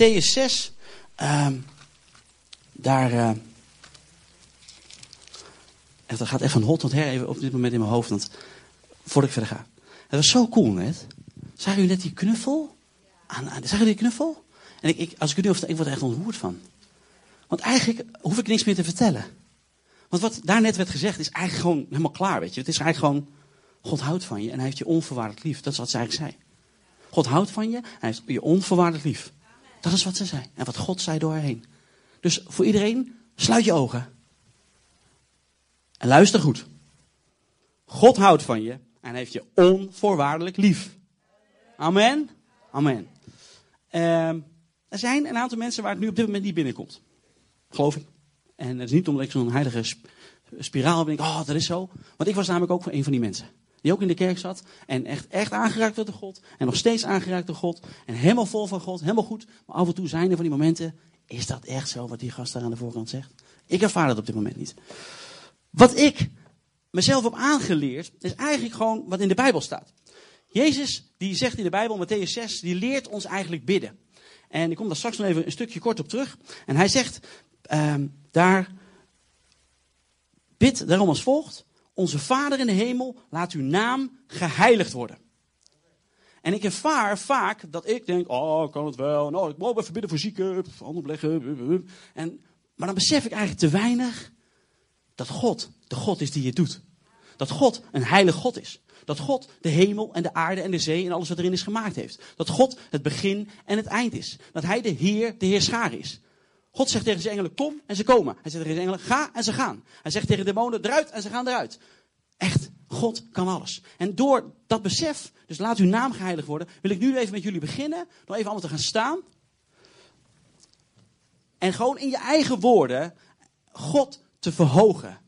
Matthäus 6, ehm, daar. eh, en dat gaat even van hot tot her even op dit moment in mijn hoofd, want, voordat ik verder ga. Het was zo cool net. Zagen jullie net die knuffel? Aan, aan, zagen jullie die knuffel? En ik, als ik het nu over ik word er echt ontroerd van. Want eigenlijk hoef ik niks meer te vertellen. Want wat daar net werd gezegd is eigenlijk gewoon helemaal klaar, weet je. Het is eigenlijk gewoon, God houdt van je en hij heeft je onvoorwaardelijk lief. Dat is wat ze eigenlijk zei. God houdt van je en hij heeft je onvoorwaardelijk lief. Dat is wat ze zei. En wat God zei door haar heen. Dus voor iedereen, sluit je ogen. En luister goed. God houdt van je en heeft je onvoorwaardelijk lief. Amen. Amen. Ehm, er zijn een aantal mensen waar het nu op dit moment niet binnenkomt. Geloof ik. En het is niet omdat ik zo'n heilige sp- spiraal ben. Oh, dat is zo. Want ik was namelijk ook een van die mensen. Die ook in de kerk zat. En echt, echt aangeraakt werd door God. En nog steeds aangeraakt door God. En helemaal vol van God. Helemaal goed. Maar af en toe zijn er van die momenten. Is dat echt zo wat die gast daar aan de voorkant zegt? Ik ervaar dat op dit moment niet. Wat ik mezelf heb aangeleerd. Is eigenlijk gewoon wat in de Bijbel staat. Jezus, die zegt in de Bijbel, Matthäus 6, die leert ons eigenlijk bidden. En ik kom daar straks nog even een stukje kort op terug. En hij zegt ehm, daar, bid daarom als volgt. Onze Vader in de hemel, laat uw naam geheiligd worden. En ik ervaar vaak dat ik denk, oh, kan het wel. Nou, ik moet even bidden voor zieken, hand opleggen. En, maar dan besef ik eigenlijk te weinig dat God de God is die het doet. Dat God een heilig God is. Dat God de hemel en de aarde en de zee en alles wat erin is gemaakt heeft. Dat God het begin en het eind is. Dat Hij de Heer, de Heerschaar is. God zegt tegen zijn engelen, kom en ze komen. Hij zegt tegen zijn engelen, ga en ze gaan. Hij zegt tegen de demonen, eruit en ze gaan eruit. Echt, God kan alles. En door dat besef, dus laat uw naam geheiligd worden, wil ik nu even met jullie beginnen. Door even allemaal te gaan staan. En gewoon in je eigen woorden God te verhogen.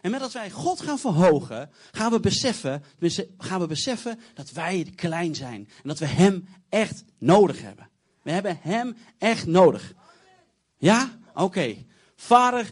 En met dat wij God gaan verhogen, gaan we beseffen, gaan we beseffen dat wij klein zijn. En dat we Hem echt nodig hebben. We hebben Hem echt nodig. Ja? Oké. Vader,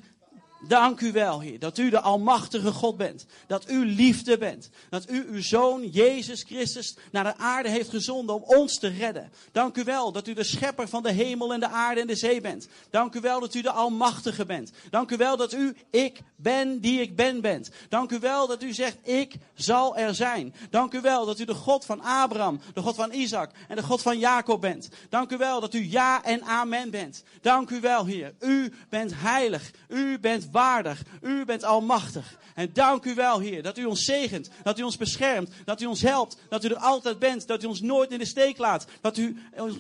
dank u wel, Heer, dat u de Almachtige God bent. Dat u liefde bent. Dat u uw Zoon Jezus Christus naar de aarde heeft gezonden om ons te redden. Dank u wel dat u de schepper van de hemel en de aarde en de zee bent. Dank u wel dat u de Almachtige bent. Dank u wel dat u ik ben die ik ben bent. Dank u wel dat u zegt ik zal er zijn. Dank u wel dat u de God van Abraham, de God van Isaac en de God van Jacob bent. Dank u wel dat u ja en amen bent. Dank u wel, Heer. U bent heilig. U bent waardig. U bent almachtig. En dank u wel, Heer, dat u ons zegent, dat u ons beschermt, dat u ons helpt, dat u er altijd bent, dat u ons nooit in de steek laat, dat u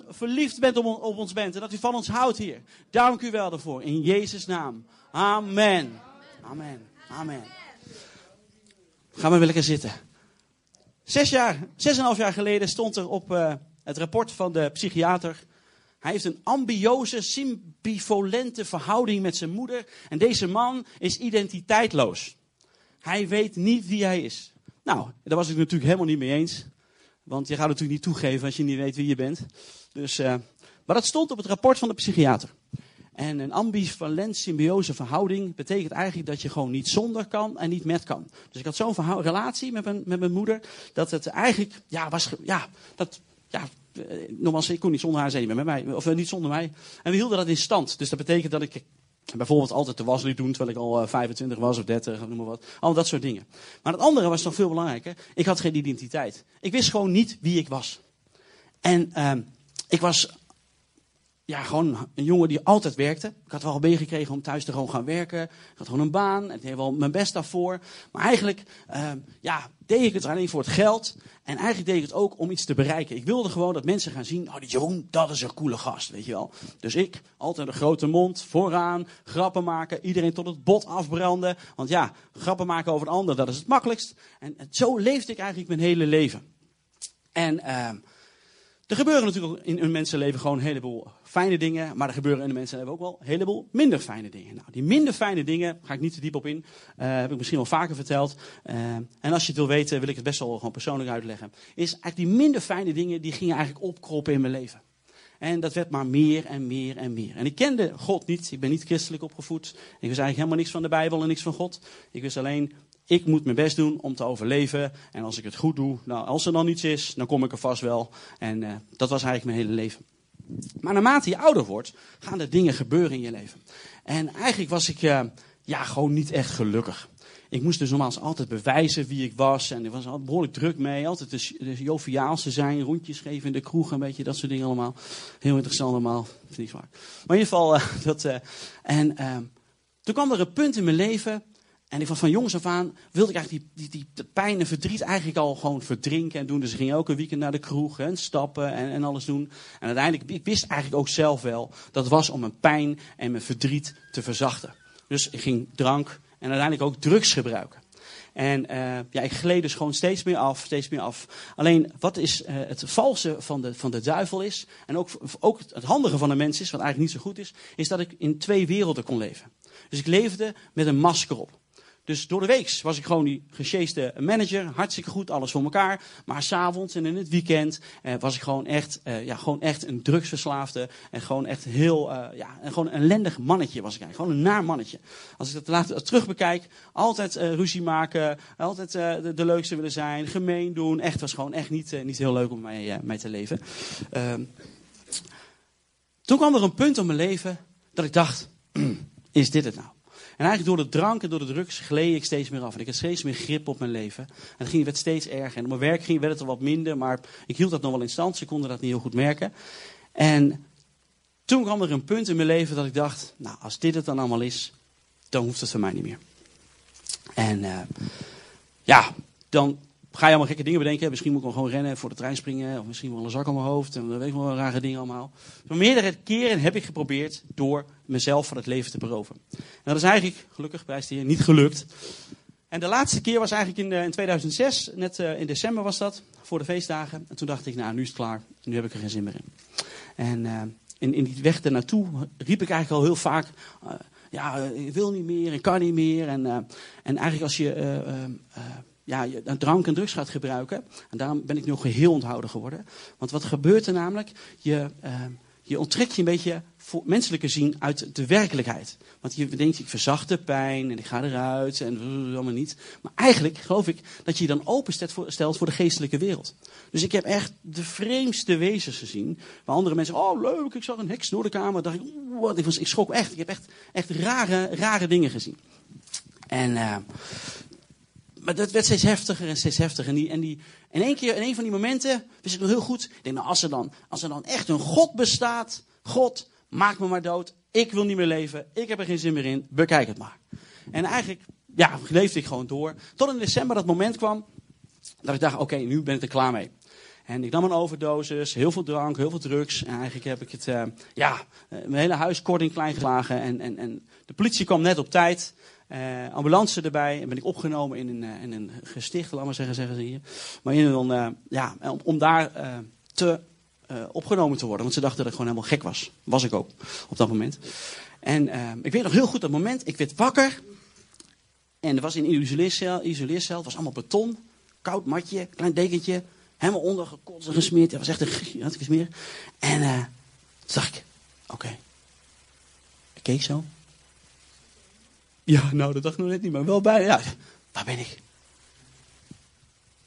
verliefd bent op, ons bent en dat u van ons houdt, Heer. Dank u wel daarvoor, in Jezus' naam. Amen. Amen. Amen. Ga maar weer lekker zitten. Zes jaar, zes en half jaar geleden stond er op uh, het rapport van de psychiater. Hij heeft een ambioze, symbivolente verhouding met zijn moeder. En deze man is identiteitloos. Hij weet niet wie hij is. Nou, daar was ik natuurlijk helemaal niet mee eens. Want je gaat natuurlijk niet toegeven als je niet weet wie je bent. Dus, uh, maar dat stond op het rapport van de psychiater. En een ambivalent symbiose verhouding betekent eigenlijk dat je gewoon niet zonder kan en niet met kan. Dus ik had zo'n relatie met mijn, met mijn moeder, dat het eigenlijk, ja, was, ja, dat, ja, nogmaals, ik kon niet zonder haar zijn met mij, of niet zonder mij. En we hielden dat in stand. Dus dat betekent dat ik bijvoorbeeld altijd de was liet doen, terwijl ik al 25 was of 30, noem maar wat. Al dat soort dingen. Maar het andere was nog veel belangrijker. Ik had geen identiteit. Ik wist gewoon niet wie ik was. En uh, ik was ja, gewoon een jongen die altijd werkte. Ik had wel meegekregen om thuis te gewoon gaan werken. Ik had gewoon een baan. Ik deed wel mijn best daarvoor. Maar eigenlijk uh, ja, deed ik het alleen voor het geld. En eigenlijk deed ik het ook om iets te bereiken. Ik wilde gewoon dat mensen gaan zien. Oh, die Jeroen, dat is een coole gast, weet je wel. Dus ik, altijd een grote mond, vooraan, grappen maken. Iedereen tot het bot afbranden. Want ja, grappen maken over een ander, dat is het makkelijkst. En, en zo leefde ik eigenlijk mijn hele leven. En... Uh, er gebeuren natuurlijk in een mensenleven gewoon een heleboel fijne dingen. Maar er gebeuren in een mensenleven ook wel een heleboel minder fijne dingen. Nou, die minder fijne dingen, ga ik niet te diep op in. Uh, heb ik misschien wel vaker verteld. Uh, en als je het wil weten, wil ik het best wel gewoon persoonlijk uitleggen. Is eigenlijk die minder fijne dingen, die gingen eigenlijk opkroppen in mijn leven. En dat werd maar meer en meer en meer. En ik kende God niet. Ik ben niet christelijk opgevoed. Ik wist eigenlijk helemaal niks van de Bijbel en niks van God. Ik wist alleen, ik moet mijn best doen om te overleven. En als ik het goed doe, nou, als er dan niets is, dan kom ik er vast wel. En uh, dat was eigenlijk mijn hele leven. Maar naarmate je ouder wordt, gaan er dingen gebeuren in je leven. En eigenlijk was ik uh, ja, gewoon niet echt gelukkig. Ik moest dus normaal altijd bewijzen wie ik was. En er was altijd behoorlijk druk mee. Altijd de, de joviaalste zijn. Rondjes geven in de kroeg. Een beetje dat soort dingen allemaal. Heel interessant allemaal. Vind ik. Maar in ieder geval. Uh, dat, en toen kwam er een punt in mijn leven. En ik was van jongens af aan. Wilde ik eigenlijk die, die, die pijn en verdriet eigenlijk al gewoon verdrinken. En doen. Dus ik ging elke weekend naar de kroeg. En stappen en, en alles doen. En uiteindelijk. Ik wist eigenlijk ook zelf wel. Dat was om mijn pijn en mijn verdriet te verzachten. Dus ik ging drank en uiteindelijk ook drugs gebruiken. En uh, ja, ik gleed dus gewoon steeds meer af, steeds meer af. Alleen, wat is uh, het valse van de, van de duivel is, en ook, ook het handige van de mens is, wat eigenlijk niet zo goed is, is dat ik in twee werelden kon leven. Dus ik leefde met een masker op. Dus door de week was ik gewoon die gesjeeste manager. Hartstikke goed, alles voor elkaar. Maar s'avonds en in het weekend eh, was ik gewoon echt, eh, ja, gewoon echt een drugsverslaafde. En gewoon echt heel, uh, ja, gewoon een ellendig mannetje was ik eigenlijk. Gewoon een naar mannetje. Als ik dat later terug bekijk, altijd uh, ruzie maken. Altijd de, de, leukste willen zijn. Gemeen doen. Echt, was gewoon echt niet, niet heel leuk om mee, mee te leven. Ehm, toen kwam er een punt in mijn leven dat ik dacht, is dit het nou? En eigenlijk door de drank en door de drugs gleed ik steeds meer af. En ik had steeds meer grip op mijn leven. En het ging, werd steeds erger. En op mijn werk ging, werd het er wat minder. Maar ik hield dat nog wel in stand. Ze konden dat niet heel goed merken. En toen kwam er een punt in mijn leven dat ik dacht... Nou, als dit het dan allemaal is, dan hoeft het voor mij niet meer. En uh, ja, dan ga je allemaal gekke dingen bedenken. Misschien moet ik gewoon rennen, voor de trein springen. Of misschien wel een zak om mijn hoofd. En dan weet ik wel rare dingen allemaal. Maar meerdere keren heb ik geprobeerd door mezelf van het leven te beroven. En dat is eigenlijk, gelukkig prijs hier, niet gelukt. En de laatste keer was eigenlijk in, in 2006, net uh, in december was dat, voor de feestdagen. En toen dacht ik, nou nu is het klaar, nu heb ik er geen zin meer in. En uh, in, in die weg ernaartoe riep ik eigenlijk al heel vaak, ja, ik wil niet meer, ik kan niet meer. En, en eigenlijk als je ja, drank en drugs gaat gebruiken. En daarom ben ik nu geheel onthouden geworden. Want wat gebeurt er namelijk? Je, je onttrekt je een beetje voor menselijke zien uit de werkelijkheid. Want je denkt, ik verzacht de pijn en ik ga eruit en allemaal niet. Maar eigenlijk geloof ik dat je je dan openstelt voor, de geestelijke wereld. Dus ik heb echt de vreemdste wezens gezien. Waar andere mensen oh leuk, ik zag een heks door de kamer. Dacht ik, wat, ik, ik schrok echt. Ik heb echt, echt rare, rare dingen gezien. En uh, maar dat werd steeds heftiger en steeds heftiger. En, die, en, die, en één keer, in een van die momenten, wist ik nog heel goed. Ik denk, nou, als er, dan, als er dan echt een God bestaat. God, maak me maar dood. Ik wil niet meer leven. Ik heb er geen zin meer in. Bekijk het maar. En eigenlijk, ja, leefde ik gewoon door. Tot in december dat moment kwam. Dat ik dacht, oké, nu ben ik er klaar mee. En ik nam een overdosis, heel veel drank, heel veel drugs. En eigenlijk heb ik het, uh, ja, mijn hele huis kort en klein. En, en, en de politie kwam net op tijd. Uh, ambulance erbij. En ben ik opgenomen in een, in een gesticht, laat maar zeggen, zeggen ze hier. Maar in een, uh, ja, om, daar te opgenomen te worden. Want ze dachten dat ik gewoon helemaal gek was. Was ik ook op dat moment. En ik weet nog heel goed dat moment. Ik werd wakker. En er was in een isoleercel. isoleercel het was allemaal beton. Koud matje, klein dekentje. Helemaal ondergekotst en gesmeerd. Het was echt een gigantische smeer. En toen dacht ik, oké. Okay. Ik keek zo. Ja, nou, dat dacht ik nog net niet, maar wel bij. Ja, waar ben ik?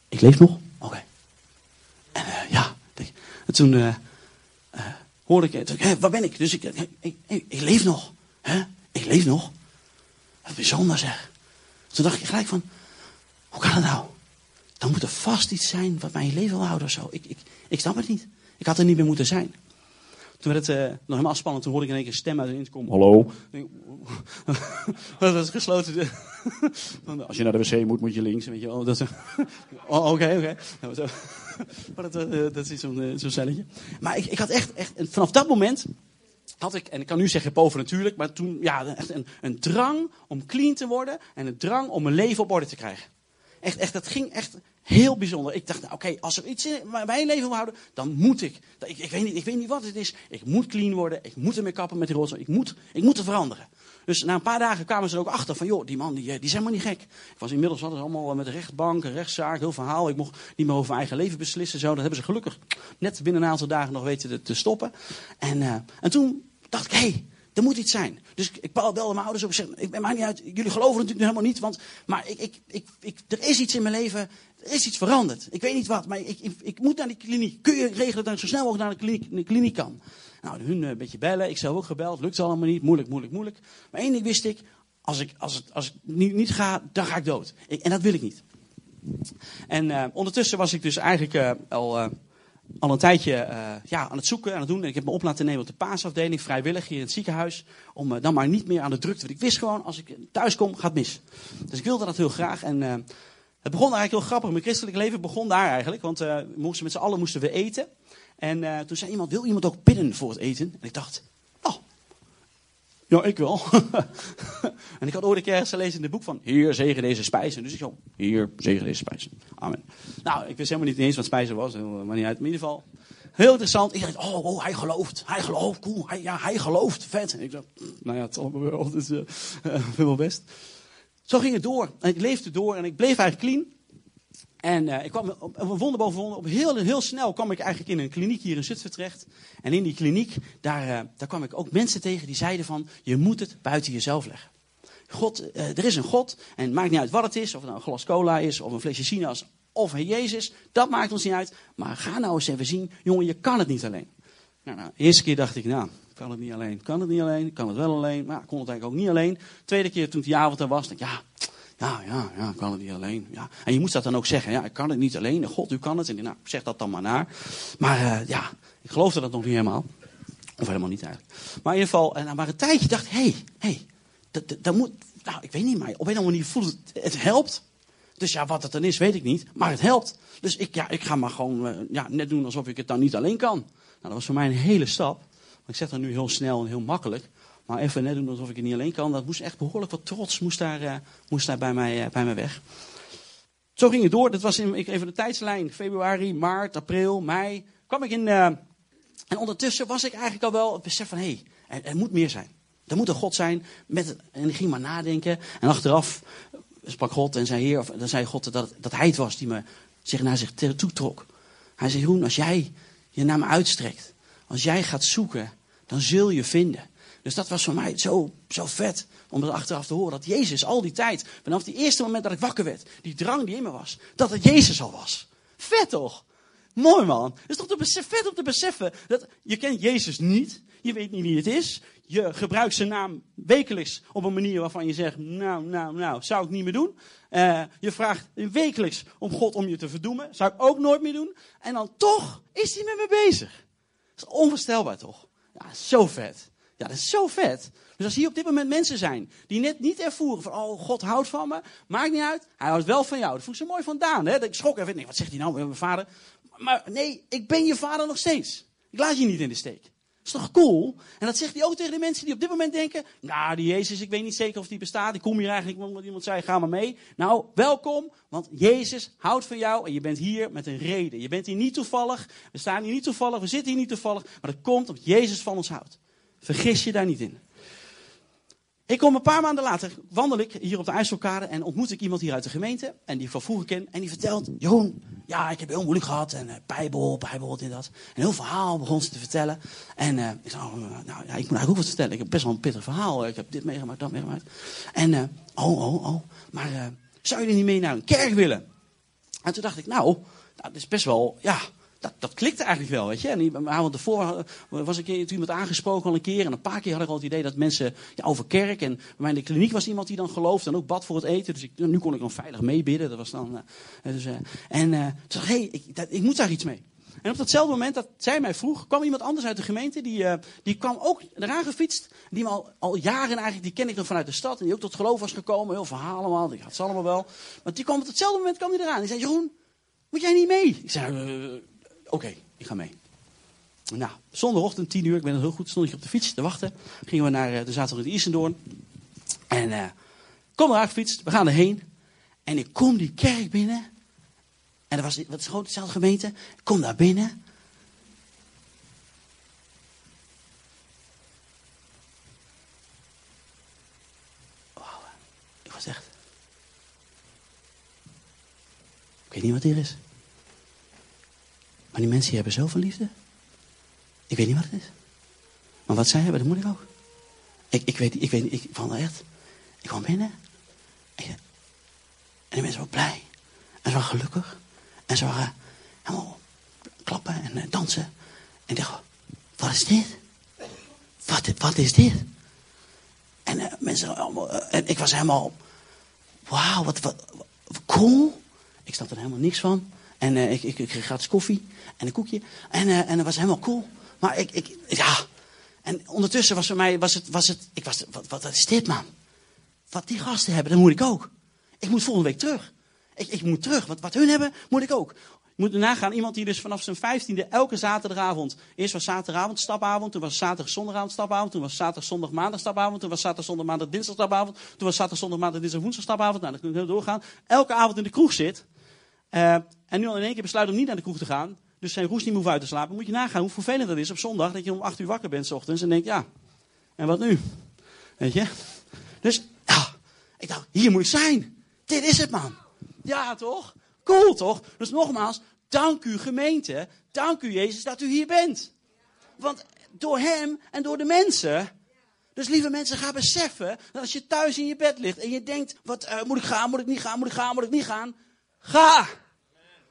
Ik leef nog? Oké. Okay. En uh, ja, en toen uh, uh, hoorde ik, toen, hey, waar ben ik? Dus ik, ik, ik, ik leef nog. Hè? Ik leef nog. Wat bijzonder zeg. Toen dacht ik gelijk van, hoe kan het nou? Dan moet er vast iets zijn wat mij in leven wil houden of zo. Ik, ik, ik snap het niet. Ik had er niet meer moeten zijn. Toen werd het uh, nog helemaal spannend. Toen hoorde ik in één keer een stem uit de intercom. Hallo. dat is gesloten. Als je naar de wc moet, moet je links. Weet je, oh, dat oh, oké, oké. Maar dat, uh, dat is zo'n uh, zo celletje. Maar ik, ik had echt, echt, vanaf dat moment had ik, en ik kan nu zeggen boven natuurlijk, maar toen, ja, echt een, een drang om clean te worden en een drang om mijn leven op orde te krijgen. Echt, echt, dat ging echt heel bijzonder. Ik dacht, oké, als er iets in mijn leven wil houden, dan moet ik. Ik, ik, weet niet, ik weet niet wat het is. Ik moet clean worden. Ik moet ermee kappen met die rotzooi. Ik moet, ik moet er veranderen. Dus na een paar dagen kwamen ze er ook achter van, joh, die man die, eh, die helemaal niet gek. Ik was inmiddels hadden ze allemaal met de rechtbank, rechtszaak, heel verhaal. Ik mocht niet meer over mijn eigen leven beslissen. Zo. Dat hebben ze gelukkig net binnen een aantal dagen nog weten te stoppen. En, uh, en toen dacht ik, hé, hey, er moet iets zijn. Dus ik, ik belde mijn ouders op en zeg, ik maakt niet uit, jullie geloven het natuurlijk helemaal niet, want, maar ik, ik, ik, er is iets in mijn leven, er is iets veranderd. Ik weet niet wat, maar ik, ik, ik moet naar die kliniek. Kun je regelen dat ik zo snel mogelijk naar de kliniek, kan? Nou, hun een beetje bellen, ik zelf ook gebeld, lukt allemaal niet, moeilijk, moeilijk, moeilijk. Maar één ding wist ik, als ik, als het, als ik niet, niet ga, dan ga ik dood. En dat wil ik niet. En uh, ondertussen was ik dus eigenlijk uh, al, al een tijdje ja, aan het zoeken, aan het doen. En ik heb me op laten nemen op de paasafdeling, vrijwillig hier in het ziekenhuis. Om dan maar niet meer aan de drukte. Want ik wist gewoon, als ik thuis kom, gaat mis. Dus ik wilde dat heel graag. En het begon eigenlijk heel grappig. Mijn christelijk leven begon daar eigenlijk. Want we moesten met z'n allen moesten we eten. En toen zei iemand, wil iemand ook bidden voor het eten? En ik dacht, ja, ik wel. en ik had ooit een keer gelezen in het boek van... Heer, zegen deze spijzen. Dus ik zo, Heer, zegen deze spijzen. Amen. Nou, ik wist helemaal niet eens wat spijzen was. Maar niet uit. in ieder geval, heel interessant. Ik dacht, oh, oh, hij gelooft. Hij gelooft, cool. Hij, ja, hij gelooft. Vet. En ik dacht, nou ja, het allemaal wel. Dus uh, wel best. Zo ging het door. En ik leefde door en ik bleef eigenlijk clean. En uh, ik kwam op, op wonder boven wonder, op heel, heel snel kwam ik eigenlijk in een kliniek hier in Zutphen terecht. En in die kliniek, daar, uh, daar kwam ik ook mensen tegen die zeiden van, je moet het buiten jezelf leggen. God, uh, er is een God en het maakt niet uit wat het is, of het nou een glas cola is, of een flesje sinaas, of een Jezus, dat maakt ons niet uit. Maar ga nou eens even zien, jongen, je kan het niet alleen. Nou, nou, de eerste keer dacht ik, nou, kan het niet alleen, kan het niet alleen, kan het wel alleen, maar ik kon het eigenlijk ook niet alleen. Tweede keer toen die avond er was, dacht ik, ja, ja, ja, ja, kan het niet alleen. Ja. En je moet dat dan ook zeggen. Ja, ik kan het niet alleen. God, u kan het. En nou, zeg dat dan maar naar. Maar uh, ja, ik geloofde dat nog niet helemaal. Of helemaal niet eigenlijk. Maar in ieder geval, en maar een tijdje dacht hé, hey, hey, dat moet, nou, ik weet niet, maar op een of andere manier voelt het, het helpt. Dus ja, wat het dan is, weet ik niet. Maar het helpt. Dus ik, ja, ik ga maar gewoon uh, ja, net doen alsof ik het dan niet alleen kan. Nou, dat was voor mij een hele stap. Ik zeg dat nu heel snel en heel makkelijk. Maar even net doen alsof ik het niet alleen kan. Dat moest echt behoorlijk wat trots moest daar, uh, moest daar bij, mij, uh, bij mij weg. Zo ging het door. Dat was in, even de tijdslijn. Februari, maart, april, mei. Kwam ik in. Uh, en ondertussen was ik eigenlijk al wel het besef van hé, hey, er, moet meer zijn. Er moet een God zijn. Met, en ik ging maar nadenken. En achteraf sprak God en zei Heer, of, dan zei God dat, dat hij het was die me zich naar zich toe trok. Hij zei: Jeroen, als jij je naar me uitstrekt, als jij gaat zoeken, dan zul je vinden. Dus dat was voor mij zo, zo vet om er achteraf te horen. Dat Jezus al die tijd, vanaf het eerste moment dat ik wakker werd, die drang die in me was, dat het Jezus al was. Vet toch? Mooi man. Het is toch besef, vet om te beseffen dat je kent Jezus niet. Je weet niet wie het is. Je gebruikt zijn naam wekelijks op een manier waarvan je zegt, nou, nou, nou, zou ik niet meer doen. Uh, je vraagt wekelijks om God om je te verdoemen. Zou ik ook nooit meer doen. En dan toch is hij met me bezig. Dat is onvoorstelbaar toch? Ja, zo vet. Ja, dat is zo vet. Dus als hier op dit moment mensen zijn die net niet ervoeren van, oh, God houdt van me, maakt niet uit, hij houdt wel van jou. Dat voelt ze mooi vandaan, hè? Dat ik schrok even, nee, wat zegt hij nou, mijn vader? Maar nee, ik ben je vader nog steeds. Ik laat je niet in de steek. Is toch cool? En dat zegt hij ook tegen de mensen die op dit moment denken, nou, die Jezus, ik weet niet zeker of die bestaat. Ik kom hier eigenlijk omdat iemand zei, ga maar mee. Nou, welkom, want Jezus houdt van jou en je bent hier met een reden. Je bent hier niet toevallig, we staan hier niet toevallig, we zitten hier niet toevallig, maar dat komt omdat Jezus van ons houdt. Vergis je daar niet in. Ik kom een paar maanden later, wandel ik hier op de IJsselkade en ontmoet ik iemand hier uit de gemeente. En die ik van vroeger ken. En die vertelt, Jeroen, ja, ik heb heel moeilijk gehad. En bijbel, bijbel, dit dat. Een heel verhaal begon ze te vertellen. En uh, ik zei, oh, nou ja, ik moet eigenlijk ook wat vertellen. Ik heb best wel een pittig verhaal. Ik heb dit meegemaakt, dat meegemaakt. En, oh, oh, oh. Maar zou je niet mee naar een kerk willen? En toen dacht ik, nou, nou dat is best wel, ja, dat, dat klikte eigenlijk wel, weet je. En die avond ervoor was ik iemand aangesproken al een keer. En een paar keer had ik al het idee dat mensen ja, over kerk. En bij mij in de kliniek was iemand die dan geloofde en ook bad voor het eten. Dus ik, nu kon ik dan veilig meebidden. Dat was dan, uh, dus, uh, en uh, toen dacht hey, ik, ik moet daar iets mee. En op datzelfde moment dat zij mij vroeg, kwam iemand anders uit de gemeente. Die, die kwam ook eraan gefietst. Die al, al jaren eigenlijk, die ken ik nog vanuit de stad. En die ook tot geloof was gekomen. Heel verhaal allemaal. Ik had ze allemaal wel. Maar die kwam op hetzelfde moment kwam die eraan. Die zei, Jeroen, moet jij niet mee? Ik zei, okay, ik ga mee. Nou, zondagochtend, 10 uur, ik ben het heel goed, stond ik op de fiets te wachten. Gingen we naar uh, de zaterdag in Isendoorn. En uh, kom eruit gefietst, we gaan erheen. En ik kom die kerk binnen. En dat was wat is gemeente. Kom daar binnen. Wow, ik was echt. Ik weet niet wat hier is. Maar die mensen hebben zoveel liefde. Ik weet niet wat het is. Maar wat zij hebben, dat moet ik ook. ik, ik weet ik weet ik kwam echt. Ik kwam binnen. En, die mensen waren blij. En ze waren gelukkig. En ze waren helemaal klappen en eh, dansen. En ik dacht, wat is dit? Wat, wat is dit? En uh, mensen allemaal, uh, en ik was helemaal, wauw, wat, wat, wat, cool. Ik snap er helemaal niks van. En uh, ik, ik, ik kreeg gratis koffie en een koekje. En, en dat was helemaal cool. Maar ik, ik, ja. En ondertussen was voor mij, was het, was het, ik was, wat, wat, is dit man? Wat die gasten hebben, dat moet ik ook. Ik moet volgende week terug. Ik, ik moet terug. Wat, wat hun hebben, moet ik ook. Je moet nagaan, iemand die dus vanaf zijn vijftiende elke zaterdagavond. Eerst was zaterdagavond stapavond, toen was zaterdag zondagavond stapavond, toen was zaterdag zondag maandag stapavond, toen was zaterdag zondag maandag dinsdag stapavond, toen was zaterdag zondag maandag dinsdag woensdag stapavond. Nou, dan kunnen we doorgaan. Elke avond in de kroeg zit. Uh, en nu al in één keer besluit om niet naar de kroeg te gaan. Dus zijn roes niet meer uit te slapen. Moet je nagaan hoe vervelend dat is op zondag. Dat je om acht uur wakker bent s ochtends en denkt, ja, en wat nu? Weet je? Dus, ja, ik dacht, hier moet ik zijn. Dit is het, man. Ja, toch? Cool, toch? Dus nogmaals, dank u gemeente, dank u Jezus dat u hier bent. Want door hem en door de mensen. Dus lieve mensen, ga beseffen dat als je thuis in je bed ligt en je denkt, wat uh, moet ik gaan, moet ik niet gaan, moet ik gaan, moet ik niet gaan. Ga!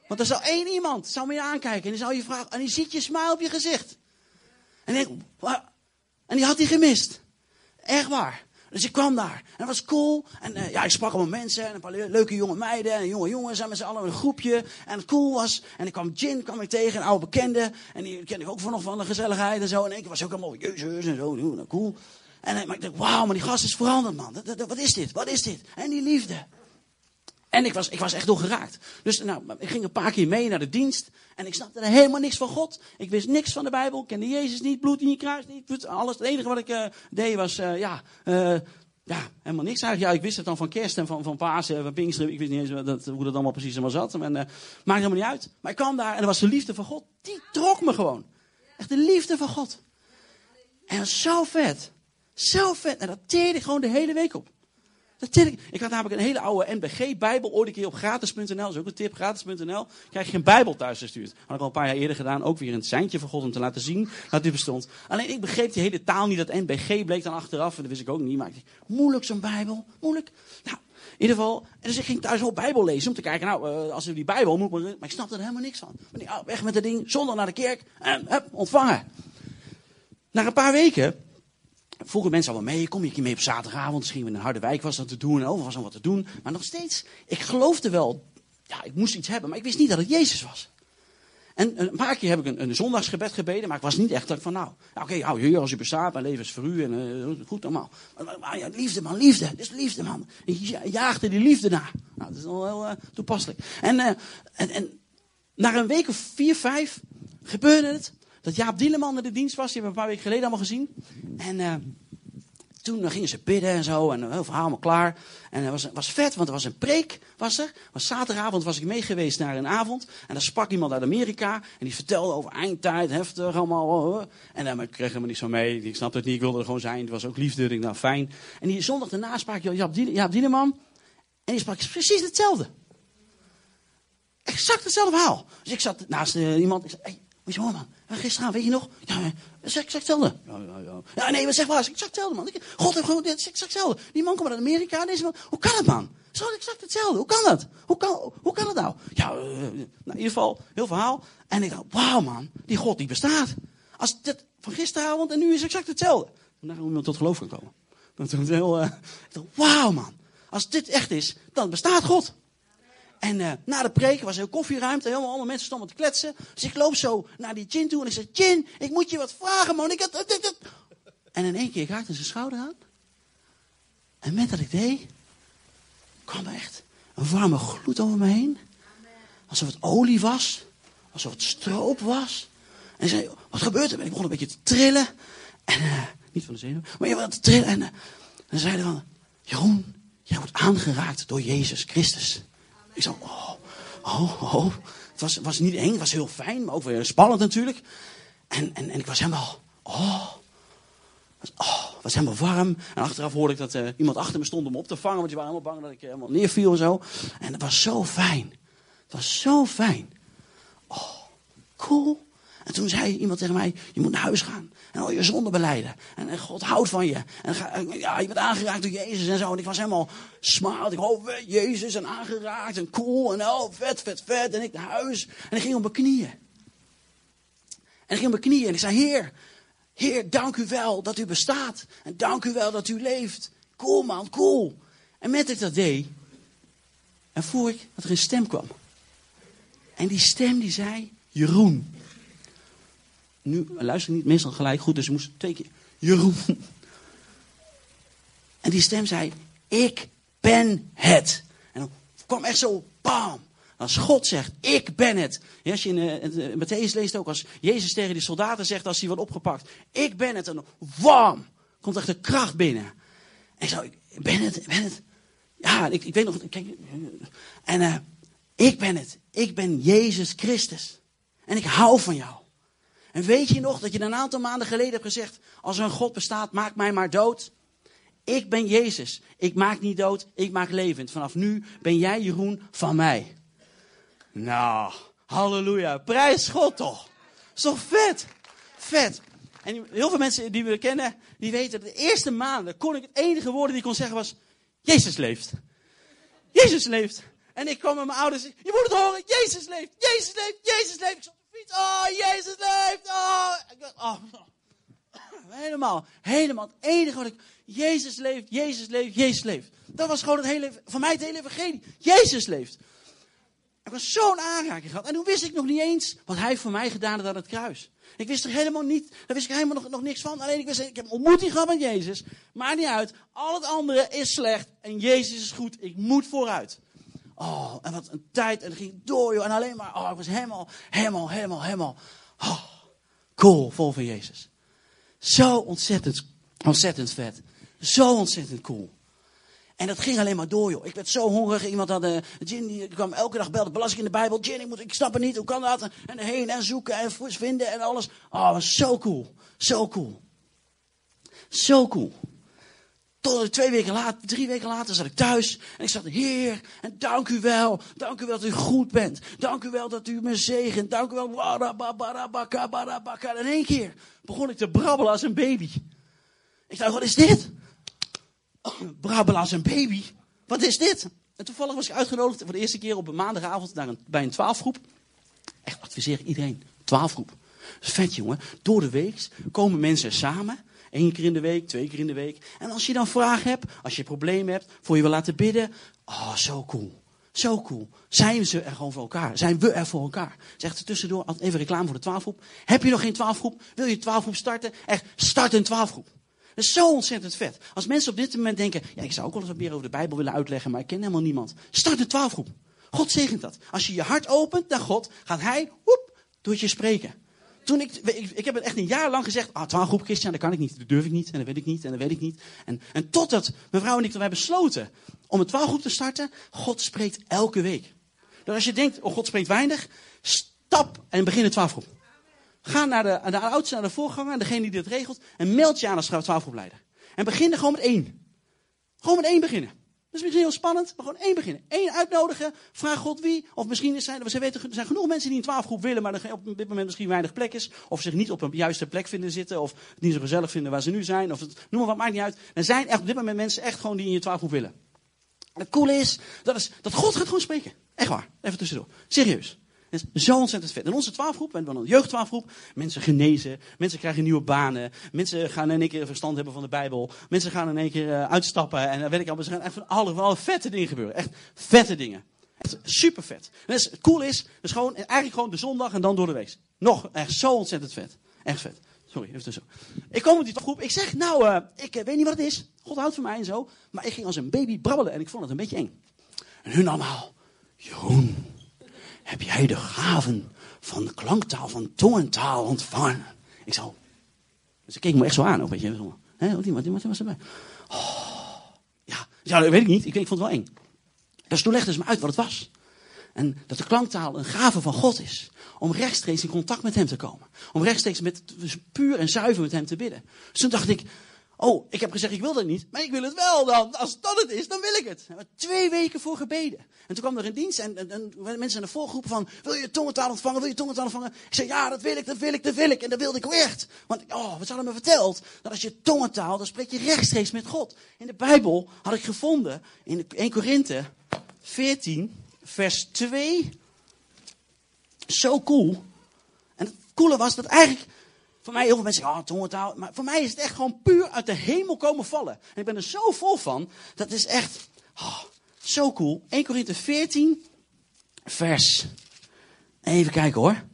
Want er zal één iemand, zou me aankijken en die zou je vragen, en die ziet je smile op je gezicht. En, denk, en die had hij gemist. Echt waar. Dus ik kwam daar. En dat was cool. En uh, ja, ik sprak allemaal mensen. En een paar leuke jonge meiden. En jonge jongens. En met z'n allen een groepje. En het cool was. En ik kwam Jin kwam ik tegen. Een oude bekende. En die kende ik ook nog van de gezelligheid en zo. En ik was ook allemaal jezus en zo. Nou, cool. En maar ik dacht, wauw, maar die gast is veranderd, man. Wat is dit? Wat is dit? En die liefde. En ik was, ik was echt door geraakt. Dus nou, ik ging een paar keer mee naar de dienst. En ik snapte er helemaal niks van God. Ik wist niks van de Bijbel. Ik kende Jezus niet, bloed in je kruis niet. Alles. Het enige wat ik uh, deed was, uh, ja, uh, ja, helemaal niks eigenlijk. Ja, ik wist het dan van kerst en van, van Pasen en van Pinksteren. Ik wist niet eens dat, hoe dat allemaal precies helemaal zat. En, maakt helemaal niet uit. Maar ik kwam daar en er was de liefde van God. Die trok me gewoon. Echt de liefde van God. En zo vet. Zo vet. En dat teerde ik gewoon de hele week op. Ik had namelijk een hele oude NBG-bijbel ooit een keer op gratis.nl. Dat is ook een tip, gratis.nl. Krijg je een bijbel thuis gestuurd. Had ik al een paar jaar eerder gedaan. Ook weer een seintje van God om te laten zien dat dit bestond. Alleen ik begreep die hele taal niet. Dat NBG bleek dan achteraf. En dat wist ik ook niet. Maar ik dacht, moeilijk zo'n bijbel. Moeilijk. Nou, in ieder geval. En dus ik ging thuis wel bijbel lezen. Om te kijken, nou, uh, als we die bijbel moet maar... Ik snapte er helemaal niks van. Maar die, weg met dat ding. Zonder naar de kerk. En hup, ontvangen. Na een paar weken vroegen mensen al mee, kom je mee op zaterdagavond? Misschien in een harde wijk was dat te doen en overal was er wat te doen. Maar nog steeds, ik geloofde wel, ja, ik moest iets hebben, maar ik wist niet dat het Jezus was. En een paar keer heb ik een, een zondagsgebed gebeden, maar ik was niet echt dat van, nou, oké, okay, hou Heer als u bestaat, mijn leven is voor u en uh, goed allemaal. Maar, ja, liefde man, liefde, dit is liefde man. Ik jaagde die liefde na. Nou, dat is wel heel uh, toepasselijk. En, en, en na een week of vier, vijf gebeurde het dat Jaap Dieleman naar de dienst was. Die hebben we een paar weken geleden allemaal gezien. En uh, toen gingen ze bidden en zo. En heel verhaal allemaal klaar. En het was, was vet, want er was een preek. Was er. Was zaterdagavond was ik mee geweest naar een avond. En daar sprak iemand uit Amerika. En die vertelde over eindtijd, heftig, allemaal. Oh, oh. En dan kreeg helemaal niet zo mee. Ik snapte het niet, ik wilde er gewoon zijn. Het was ook liefde. Ik dacht, nou fijn. En die zondag daarna sprak Jaap, Jaap Dieleman. En die sprak precies hetzelfde. Exact hetzelfde verhaal. Dus ik zat naast iemand. Ik zei, moet je horen, man. Gisteravond, weet je nog? Ja, zeg, ik hetzelfde. Ja, ja, ja. ja nee, maar zeg ik zeg hetzelfde, man. God heeft gewoon, ik zeg hetzelfde. Die man komt uit Amerika, deze man. Hoe kan het, man? Zo, exact hetzelfde. Hoe kan dat? Hoe kan, hoe kan het nou? Ja, uh, nou, in ieder geval, heel verhaal. En ik dacht, wauw, man. Die God, die bestaat. Als dit van gisteravond en nu is exact hetzelfde. Dan hoe iemand tot geloof kan komen. Dat is heel, uh, wauw, man. Als dit echt is, dan bestaat God. En uh, na de preek was er een koffieruimte. Helemaal allemaal mensen stonden te kletsen. Dus ik loop zo naar die Chin toe. En ik zeg, Chin, ik moet je wat vragen, man. En in één keer raakte zijn schouder aan. En met dat ik deed, kwam er echt een warme gloed over me heen. Alsof het olie was. Alsof het stroop was. En zei, wat gebeurt er? En ik begon een beetje te trillen. En, uh, niet van de zenuw, maar je te trillen. En uh, dan zeiden van, Jeroen, jij wordt aangeraakt door Jezus Christus. Ik zo, oh, oh, oh. Het was, was niet eng, het was heel fijn, maar ook weer spannend natuurlijk. En, en, en ik was helemaal, oh, oh, was helemaal warm. En achteraf hoorde ik dat uh, iemand achter me stond om op te vangen, want die waren helemaal bang dat ik uh, helemaal neerviel en zo. En het was zo fijn. Het was zo fijn. Oh, cool. En toen zei iemand tegen mij, je moet naar huis gaan. En al je zonde beleiden. En, God houdt van je. En ja, je bent aangeraakt door Jezus en zo. En ik was helemaal smaald. Ik oh, Jezus en aangeraakt en cool. En oh, vet, vet, vet. En ik naar huis. En ik ging op mijn knieën. En ik ging op mijn knieën en ik zei, Heer, Heer, dank u wel dat u bestaat. En dank u wel dat u leeft. Cool man, cool. En met ik dat deed, en voel ik dat er een stem kwam. En die stem die zei, Jeroen. Nu luister ik niet meestal gelijk goed, dus ik moest twee keer, Jeroen. En die stem zei, ik ben het. En dan kwam echt zo, bam. Als God zegt, ik ben het. Ja, je in, uh, leest ook, als Jezus tegen die soldaten zegt, als hij wordt opgepakt. Ik ben het. En dan, komt echt de kracht binnen. En zo, ik ben het, ik ben het. Ja, ik, ik weet nog, kijk, en uh, ik ben het. Ik ben Jezus Christus. En ik hou van jou. En weet je nog dat je een aantal maanden geleden hebt gezegd, als er een God bestaat, maak mij maar dood. Ik ben Jezus. Ik maak niet dood, ik maak levend. Vanaf nu ben jij Jeroen van mij. Nou, halleluja. Prijs God toch. Toch vet? Vet. En heel veel mensen die we kennen, die weten dat de eerste maanden kon ik het enige woord die ik kon zeggen was, Jezus leeft. Jezus leeft. En ik kwam met mijn ouders, je moet het horen, Jezus leeft, Jezus leeft, Jezus leeft. Oh, Jezus leeft, oh. oh. Helemaal, helemaal. Het enige wat ik, Jezus leeft, Jezus leeft, Jezus leeft. Dat was gewoon het hele, van mij het hele evangelie. Jezus leeft. Ik was zo'n aanraking gehad. En toen wist ik nog niet eens wat hij voor mij gedaan had aan het kruis. Ik wist er helemaal niet, daar wist ik helemaal nog, nog niks van. Alleen ik wist, ik heb ontmoeting gehad met Jezus. Maakt niet uit. Al het andere is slecht. En Jezus is goed. Ik moet vooruit. Oh, en wat een tijd. En het ging door, joh. En alleen maar, oh, ik was helemaal, helemaal, helemaal, helemaal. Oh, cool, vol van Jezus. Zo ontzettend, ontzettend vet. Zo ontzettend cool. En dat ging alleen maar door, joh. Ik werd zo hongerig. Iemand had, uh, Jin, die kwam elke dag belas ik in de Bijbel. Jin, ik, moet, ik snap het niet, hoe kan dat? En heen en zoeken en vinden en alles. Oh, was zo cool. Zo cool. Zo cool. Tot twee weken later, drie weken later zat ik thuis. En ik zat, Heer, en dank u wel. Dank u wel dat u goed bent. Dank u wel dat u me zegent. Dank u wel. En in één keer begon ik te brabbelen als een baby. Ik dacht, wat is dit? brabbelen als een baby. Wat is dit? En toevallig was ik uitgenodigd voor de eerste keer op een maandagavond naar een, bij een twaalfgroep. Echt adviseer ik iedereen. Twaalfgroep. Dat is vet jongen. Door de week komen mensen samen. Eén keer in de week, twee keer in de week. En als je dan vragen hebt, als je problemen hebt, voor je wil laten bidden. Oh, zo cool. Zo cool. Zijn ze er gewoon voor elkaar? Zijn we er voor elkaar? Zegt er tussendoor, even reclame voor de twaalfgroep. Heb je nog geen twaalfgroep? Wil je twaalfgroep starten? Echt, start een twaalfgroep. Dat is zo ontzettend vet. Als mensen op dit moment denken, ja, ik zou ook wel eens wat meer over de Bijbel willen uitleggen, maar ik ken helemaal niemand. Start een twaalfgroep. God zegent dat. Als je je hart opent naar God, gaat Hij, woep, door je spreken. Toen ik, ik, heb het echt een jaar lang gezegd, ah, twaalfgroep Christian, dat kan ik niet, dat durf ik niet, en dat weet ik niet, en dat weet ik niet. En, en totdat mijn vrouw en ik hebben besloten om een twaalfgroep te starten, God spreekt elke week. Dus als je denkt, oh, God spreekt weinig, stap en begin een twaalfgroep. Ga naar de, de oudste, naar de voorganger, degene die dit regelt. En meld je aan als 12-groepleider. En begin er gewoon met één. Gewoon met één beginnen. Is misschien heel spannend, maar gewoon één beginnen. Eén uitnodigen, vraag God wie. Of misschien zijn er, weten, er zijn genoeg mensen die een twaalfgroep willen, maar er op dit moment misschien weinig plek is. Of zich niet op een juiste plek vinden zitten. Of niet zo gezellig vinden waar ze nu zijn. Of het, noem maar wat, maakt niet uit. Er zijn echt op dit moment mensen echt gewoon die in je twaalfgroep willen. Het coole is dat, is, dat God gaat gewoon spreken. Echt waar. Even tussendoor. Serieus zo ontzettend vet. In onze twaalfgroep, we hebben een jeugdtwaalfgroep, mensen genezen, mensen krijgen nieuwe banen, mensen gaan in één keer verstand hebben van de Bijbel, mensen gaan in één keer uh, uitstappen en dan weet ik al, er gaan echt van alle, alle vette dingen gebeuren. Echt vette dingen. Echt super vet. En het cool is, dus gewoon, eigenlijk gewoon de zondag en dan door de week. Nog, echt zo ontzettend vet. Echt vet. Sorry, even tussen. Ik kom op die groep. Ik zeg, nou, uh, ik weet niet wat het is. God houdt van mij en zo. Maar ik ging als een baby brabbelen en ik vond het een beetje eng. En hun allemaal, Jeroen, heb jij de gaven van klanktaal, van tongentaal ontvangen? Ik zou, dus ik keek me echt zo aan, ook, weet je. Wat, wat, wat was erbij? Oh, ja, dat weet ik niet. Ik, ik vond het wel eng. Dus toen legden ze me uit wat het was. En dat de klanktaal een gave van God is. Om rechtstreeks in contact met hem te komen. Om rechtstreeks met, dus puur en zuiver met hem te bidden. Dus toen dacht ik, Oh, ik heb gezegd, ik wil dat niet, maar ik wil het wel dan. Als dat het is, dan wil ik het. We twee weken voor gebeden. En toen kwam er een dienst en, en, en mensen in de voorgroepen van, wil je tongentaal ontvangen, wil je tongentaal ontvangen? Ik zei, ja, dat wil ik, dat wil ik, dat wil ik. En dat wilde ik ook echt. Want, oh, wat hadden me verteld? Dat als je tongentaal, dan spreek je rechtstreeks met God. In de Bijbel had ik gevonden, in 1 Korinthe 14, vers 2. Zo cool. En het coole was dat eigenlijk voor mij, heel veel mensen zeggen, oh, tongentaal. Maar voor mij is het echt gewoon puur uit de hemel komen vallen. En ik ben er zo vol van. Dat is echt oh, zo cool. 1 Korinthe 14, vers. Even kijken hoor.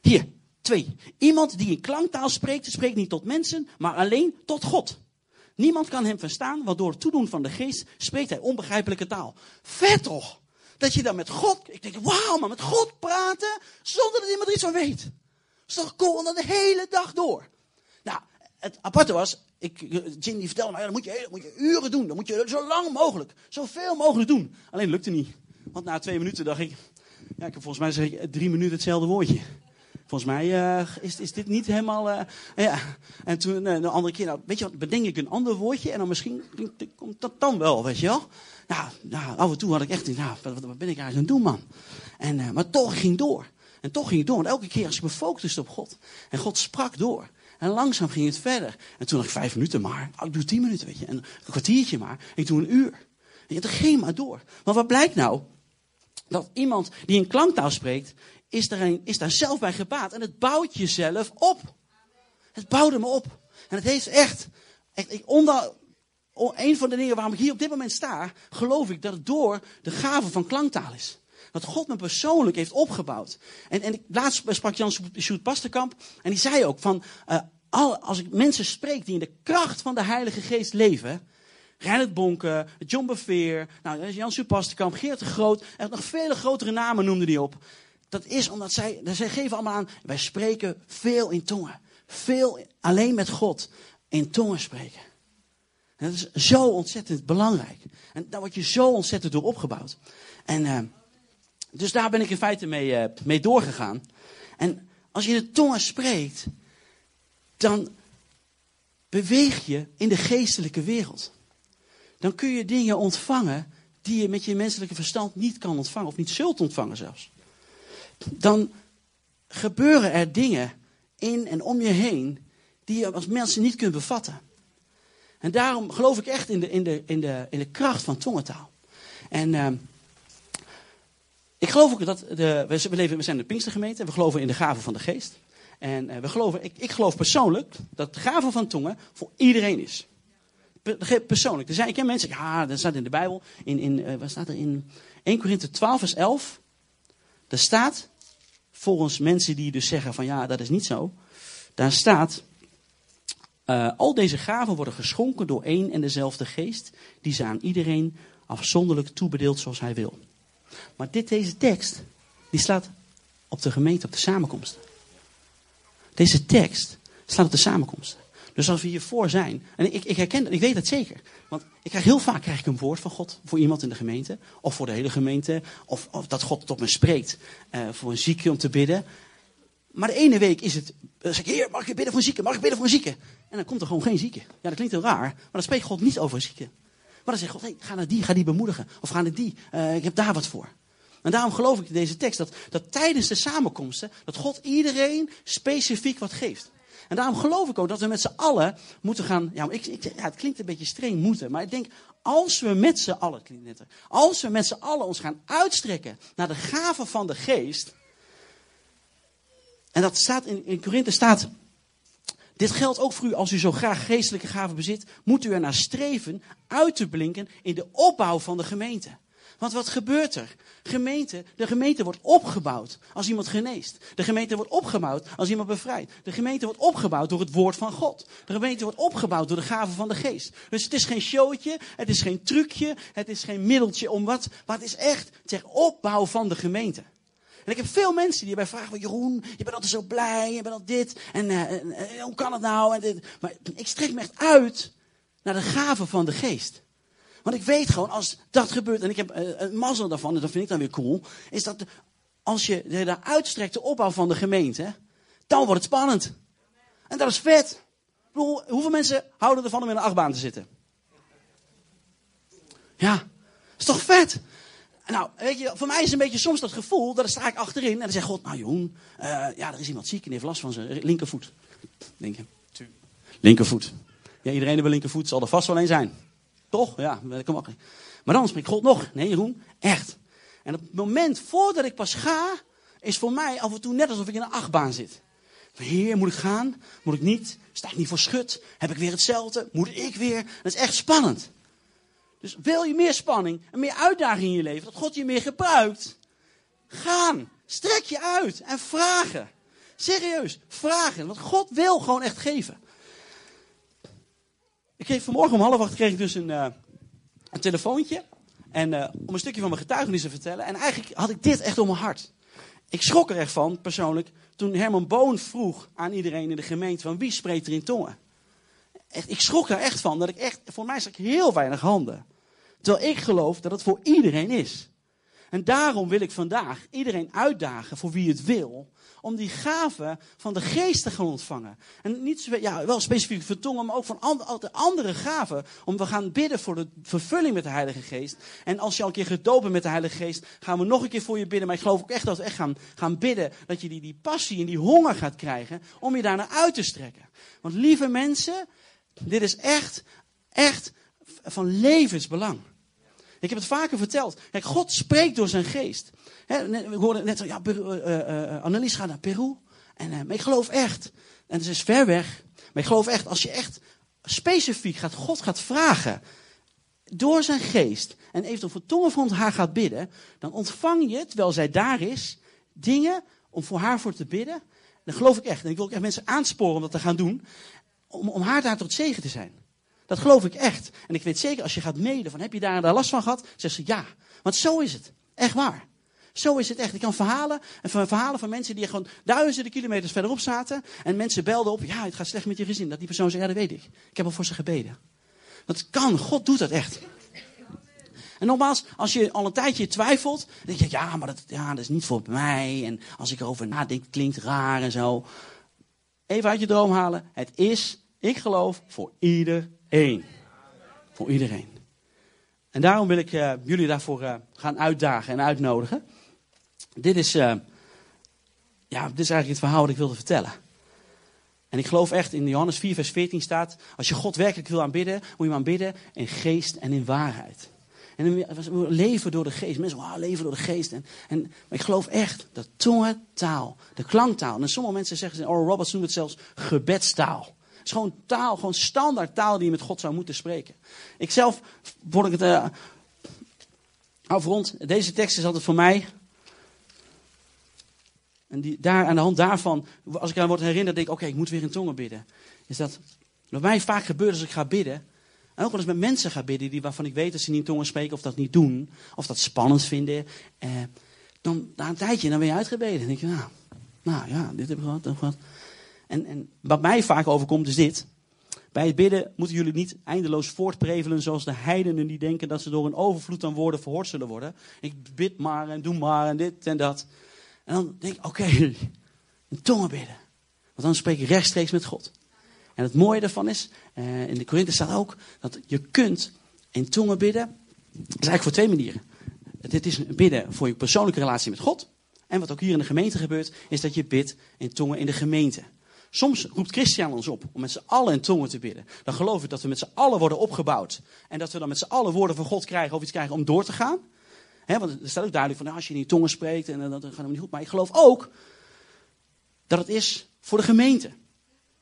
Hier, twee. Iemand die in klanktaal spreekt, spreekt niet tot mensen, maar alleen tot God. Niemand kan hem verstaan, want door het toedoen van de geest spreekt hij onbegrijpelijke taal. Vet toch? Dat je dan met God, ik denk, wauw, maar met God praten zonder dat iemand er iets van weet is toch cool? Dan de hele dag door. Nou, het aparte was, ik, vertelde mij, dat moet je, moet je uren doen. Dan moet je zo lang mogelijk, zoveel mogelijk doen. Alleen lukte niet. Want na twee minuten dacht ik, ja, ik volgens mij zeg ik drie minuten hetzelfde woordje. Volgens mij uh, is, is dit niet helemaal. Uh, ja. En toen uh, de andere keer, nou, weet je wat, bedenk ik een ander woordje en dan misschien komt dat dan wel, weet je wel. Nou, nou, af en toe had ik echt, nou, wat, wat ben ik eigenlijk aan het doen, man? En, maar toch ging door. En toch ging het door. Want elke keer als ik me focuste op God. En God sprak door. En langzaam ging het verder. En toen dacht ik vijf minuten maar. Oh, ik doe tien minuten, weet je. En een kwartiertje maar. Ik doe een uur. En het ging maar door. Maar wat blijkt nou? Dat iemand die een klanktaal spreekt, is daar, een, is daar zelf bij gebaat. En het bouwt jezelf op. Het bouwde me op. En het heeft echt, echt ik, onder, een van de dingen waarom ik hier op dit moment sta, geloof ik dat het door de gave van klanktaal is. Wat God me persoonlijk heeft opgebouwd. En, en laatst sprak Jan Sjoerd Pasterkamp. En die zei ook van, uh, als ik mensen spreek die in de kracht van de Heilige Geest leven. Reinhard Bonke, John Beveer, nou, Jan Sjoerd Pasterkamp, Geert de Groot. En nog vele grotere namen noemde die op. Dat is omdat zij, zij geven allemaal aan, wij spreken veel in tongen. Veel alleen met God in tongen spreken. En dat is zo ontzettend belangrijk. En daar word je zo ontzettend door opgebouwd. En uh, dus daar ben ik in feite mee, uh, mee doorgegaan. En als je de tongen spreekt, dan beweeg je in de geestelijke wereld. Dan kun je dingen ontvangen die je met je menselijke verstand niet kan ontvangen, of niet zult ontvangen zelfs. Dan gebeuren er dingen in en om je heen die je als mensen niet kunt bevatten. En daarom geloof ik echt in de, in de, in de, in de kracht van tongentaal. En uh, ik geloof ook dat de, we, leven, we zijn de Pinkstergemeente en we geloven in de gaven van de geest. En uh, we geloven, ik, ik geloof persoonlijk dat de gave van tongen voor iedereen is. persoonlijk. Er zijn, ik ken mensen, ja, dat staat in de Bijbel. In, in, uh, waar staat er in 1 Korinthe 12 vers 11. Daar staat, volgens mensen die dus zeggen van ja, dat is niet zo. Daar staat, uh, al deze gaven worden geschonken door één en dezelfde geest. Die ze aan iedereen afzonderlijk toebedeelt zoals hij wil. Maar dit, deze tekst, die slaat op de gemeente, op de samenkomst. Deze tekst slaat op de samenkomst. Dus als we hiervoor zijn, en ik, ik herken dat, ik weet dat zeker. Want ik krijg heel vaak krijg ik een woord van God voor iemand in de gemeente. Of voor de hele gemeente. Of, dat God tot me spreekt uh, voor een zieke om te bidden. Maar de ene week is het, zeg ik, heer, mag ik bidden voor een zieke? Mag ik bidden voor een zieke? En dan komt er gewoon geen zieke. Ja, dat klinkt heel raar, maar dan spreekt God niet over een zieke. Dan zegt God, ga naar die, ga die bemoedigen. Of ga naar die, uh, ik heb daar wat voor. En daarom geloof ik in deze tekst dat, dat tijdens de samenkomsten, dat God iedereen specifiek wat geeft. En daarom geloof ik ook dat we met z'n allen moeten gaan. Ja, ik, het klinkt een beetje streng moeten. Maar ik denk, als we met z'n allen, klinkt als we met z'n allen ons gaan uitstrekken naar de gaven van de geest. En dat staat in, in Korinthe staat. Dit geldt ook voor u als u zo graag geestelijke gaven bezit. Moet u er naar streven uit te blinken in de opbouw van de gemeente. Want wat gebeurt er? Gemeente, de gemeente wordt opgebouwd als iemand geneest. De gemeente wordt opgebouwd als iemand bevrijdt. De gemeente wordt opgebouwd door het woord van God. De gemeente wordt opgebouwd door de gaven van de geest. Dus het is geen showtje, het is geen trucje, het is geen middeltje om wat. Het is echt zeg, opbouw van de gemeente. En ik heb veel mensen die bij vragen: Jeroen, je bent altijd zo blij, je bent al dit. En, uh, hoe kan het nou? En. Maar ik strek me echt uit naar de gaven van de geest. Want ik weet gewoon, als dat gebeurt, en ik heb uh, een mazzel daarvan, en dat vind ik dan weer cool, is dat als je de uitstrekt de opbouw van de gemeente, dan wordt het spannend. En dat is vet. hoeveel mensen houden ervan om in een achtbaan te zitten? Ja, is toch vet? Nou, weet je, voor mij is het een beetje soms dat gevoel, dat sta ik achterin en dan zegt God, nou Joen, uh, ja, er is iemand ziek en heeft last van zijn linkervoet. Denk je, linkervoet. Ja, iedereen die een linkervoet zal er vast wel een zijn. Toch? Ja, dat ook. Maar dan spreekt God nog, nee Jeroen, echt. En op het moment voordat ik pas ga, is voor mij af en toe net alsof ik in een achtbaan zit. Heer, moet ik gaan? Moet ik niet? Sta ik niet voor schut? Heb ik weer hetzelfde? Moet ik weer? Dat is echt spannend. Dus wil je meer spanning en meer uitdaging in je leven, dat God je meer gebruikt? Gaan. Strek je uit en vragen. Serieus, vragen. Want God wil gewoon echt geven. Ik kreeg vanmorgen om half acht kreeg ik dus een, een telefoontje. En uh, om een stukje van mijn getuigenis te vertellen. En eigenlijk had ik dit echt om mijn hart. Ik schrok er echt van, persoonlijk, toen Herman Boon vroeg aan iedereen in de gemeente van wie spreekt er in tongen. Echt, ik schrok er echt van, dat ik echt, voor mij zag ik heel weinig handen. Terwijl ik geloof dat het voor iedereen is. En daarom wil ik vandaag iedereen uitdagen voor wie het wil, om die gave van de geest te gaan ontvangen. En niet ja, wel specifiek voor tongen, maar ook van andere, andere gaven. Om we gaan bidden voor de vervulling met de Heilige Geest. En als je al een keer gedoopt bent met de Heilige Geest, gaan we nog een keer voor je bidden. Maar ik geloof ook echt dat we echt gaan, gaan bidden, dat je die, die passie en die honger gaat krijgen, om je daarna uit te strekken. Want lieve mensen, dit is echt, echt van levensbelang. Ik heb het vaker verteld. Kijk, God spreekt door zijn geest. we hoorden net, ja, uh, Annelies gaat naar Peru. En, maar ik geloof echt, en het is ver weg, maar ik geloof echt, als je echt specifiek gaat, God gaat vragen, door zijn geest, en eventueel voor tongen van haar gaat bidden, dan ontvang je, terwijl zij daar is, dingen om voor haar voor te bidden. Dat geloof ik echt. En ik wil ook echt mensen aansporen om dat te gaan doen, om, om haar daar tot zegen te zijn. Dat geloof ik echt. En ik weet zeker, als je gaat mailen van heb je daar, daar last van gehad? Zegt ze ja. Want zo is het. Echt waar. Zo is het echt. Ik kan verhalen, en verhalen van mensen die gewoon duizenden kilometers verderop zaten. En mensen belden op, ja, het gaat slecht met je gezin. Dat die persoon zei, ja, dat weet ik. Ik heb al voor ze gebeden. Dat kan. God doet dat echt. En nogmaals, als je al een tijdje twijfelt, dan denk je, ja, maar dat, ja, dat is niet voor mij. En als ik erover nadenk, klinkt raar en zo. Even uit je droom halen. Het is, ik geloof, voor ieder Eén. Voor iedereen. En daarom wil ik uh, jullie daarvoor uh, gaan uitdagen en uitnodigen. Dit is, uh, ja, dit is eigenlijk het verhaal wat ik wilde vertellen. En ik geloof echt, in Johannes 4, vers 14 staat: Als je God werkelijk wil aanbidden, moet je hem aanbidden in geest en in waarheid. En we leven door de geest. Mensen, wow, leven door de geest. En, en, maar ik geloof echt dat tongentaal, de klanktaal. En sommige mensen zeggen, Oral Roberts noemt het zelfs gebedstaal is gewoon taal, gewoon standaard taal die je met God zou moeten spreken. Ik zelf, word ik het uh, afrond, deze tekst is altijd voor mij. En die, daar, aan de hand daarvan, als ik aan word herinnerd, denk ik, oké, ik moet weer in tongen bidden. Is dat, wat mij vaak gebeurt als ik ga bidden, en ook wel eens met mensen ga bidden die, waarvan ik weet dat ze niet in tongen spreken of dat niet doen, of dat spannend vinden. Eh, dan na een tijdje, dan ben je uitgebeden. Dan denk je, nou, nou ja, dit heb ik gehad, dat ik gehad. En, en wat mij vaak overkomt is dit. Bij het bidden moeten jullie niet eindeloos voortprevelen zoals de heidenen die denken dat ze door een overvloed aan woorden verhoord zullen worden. Ik bid maar en doe maar en dit en dat. En dan denk ik, oké, in tongen bidden. Want dan spreek ik rechtstreeks met God. En het mooie daarvan is, uh, in de Korinthe staat ook, dat je kunt in tongen bidden. Dat is eigenlijk voor twee manieren. Dit is bidden voor je persoonlijke relatie met God. En wat ook hier in de gemeente gebeurt, is dat je bidt in tongen in de gemeente. Soms roept Christian ons op om met z'n allen in tongen te bidden. Dan geloof ik dat we met z'n allen worden opgebouwd. En dat we dan met z'n allen woorden van God krijgen of iets krijgen om door te gaan. want er staat ook duidelijk van nou, als je in tongen spreekt en dat gaat hem niet goed. Maar ik geloof ook dat het is voor de gemeente.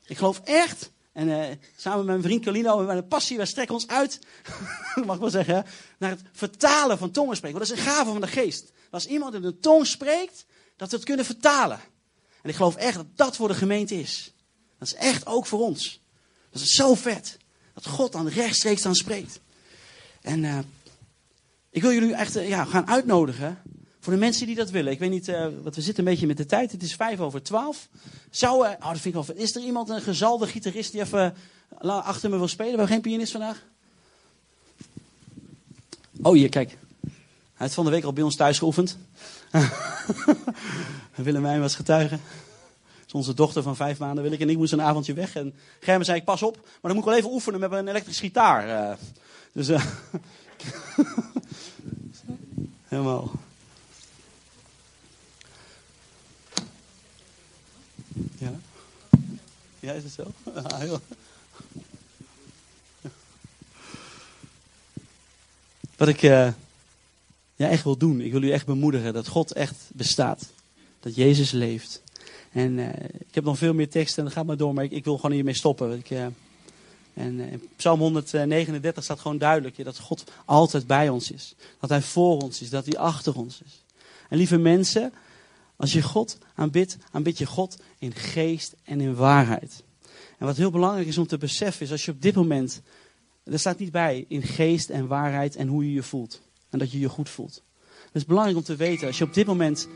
Ik geloof echt, en uh, samen met mijn vriend Colino en mijn passie, wij strekken ons uit, mag ik wel zeggen, naar het vertalen van tongen spreken. Want dat is een gave van de geest. Als iemand in een tong spreekt, dat we het kunnen vertalen. En ik geloof echt dat dat voor de gemeente is. Dat is echt ook voor ons. Dat is zo vet. Dat God dan rechtstreeks aan spreekt. En uh, ik wil jullie echt uh, ja, gaan uitnodigen. Voor de mensen die dat willen. Ik weet niet, uh, we zitten een beetje met de tijd. Het is vijf over twaalf. Zou, oh, dat vind ik wel. Is er iemand, een gezalde gitarist, die even achter me wil spelen? We hebben geen pianist vandaag. Oh, hier, kijk. Hij heeft van de week al bij ons thuis geoefend. Willemijn was getuige. onze dochter van vijf maanden, wil ik. En ik moest een avondje weg. En Germen zei, ik pas op, maar dan moet ik wel even oefenen met een elektrische gitaar. Dus helemaal. Ja. Ja, is het zo? Wat ik uh, ja, echt wil doen, ik wil u echt bemoedigen dat God echt bestaat. Dat Jezus leeft. En uh, ik heb nog veel meer teksten en dat gaat maar door, maar ik, wil gewoon hiermee stoppen. Ik, uh, en Psalm 139 staat gewoon duidelijk dat God altijd bij ons is. Dat Hij voor ons is, dat Hij achter ons is. En lieve mensen, als je God aanbidt, aanbid je God in geest en in waarheid. En wat heel belangrijk is om te beseffen is, als je op dit moment, er staat niet bij in geest en waarheid en hoe je je voelt. En dat je je goed voelt. Het is belangrijk om te weten, als je op dit moment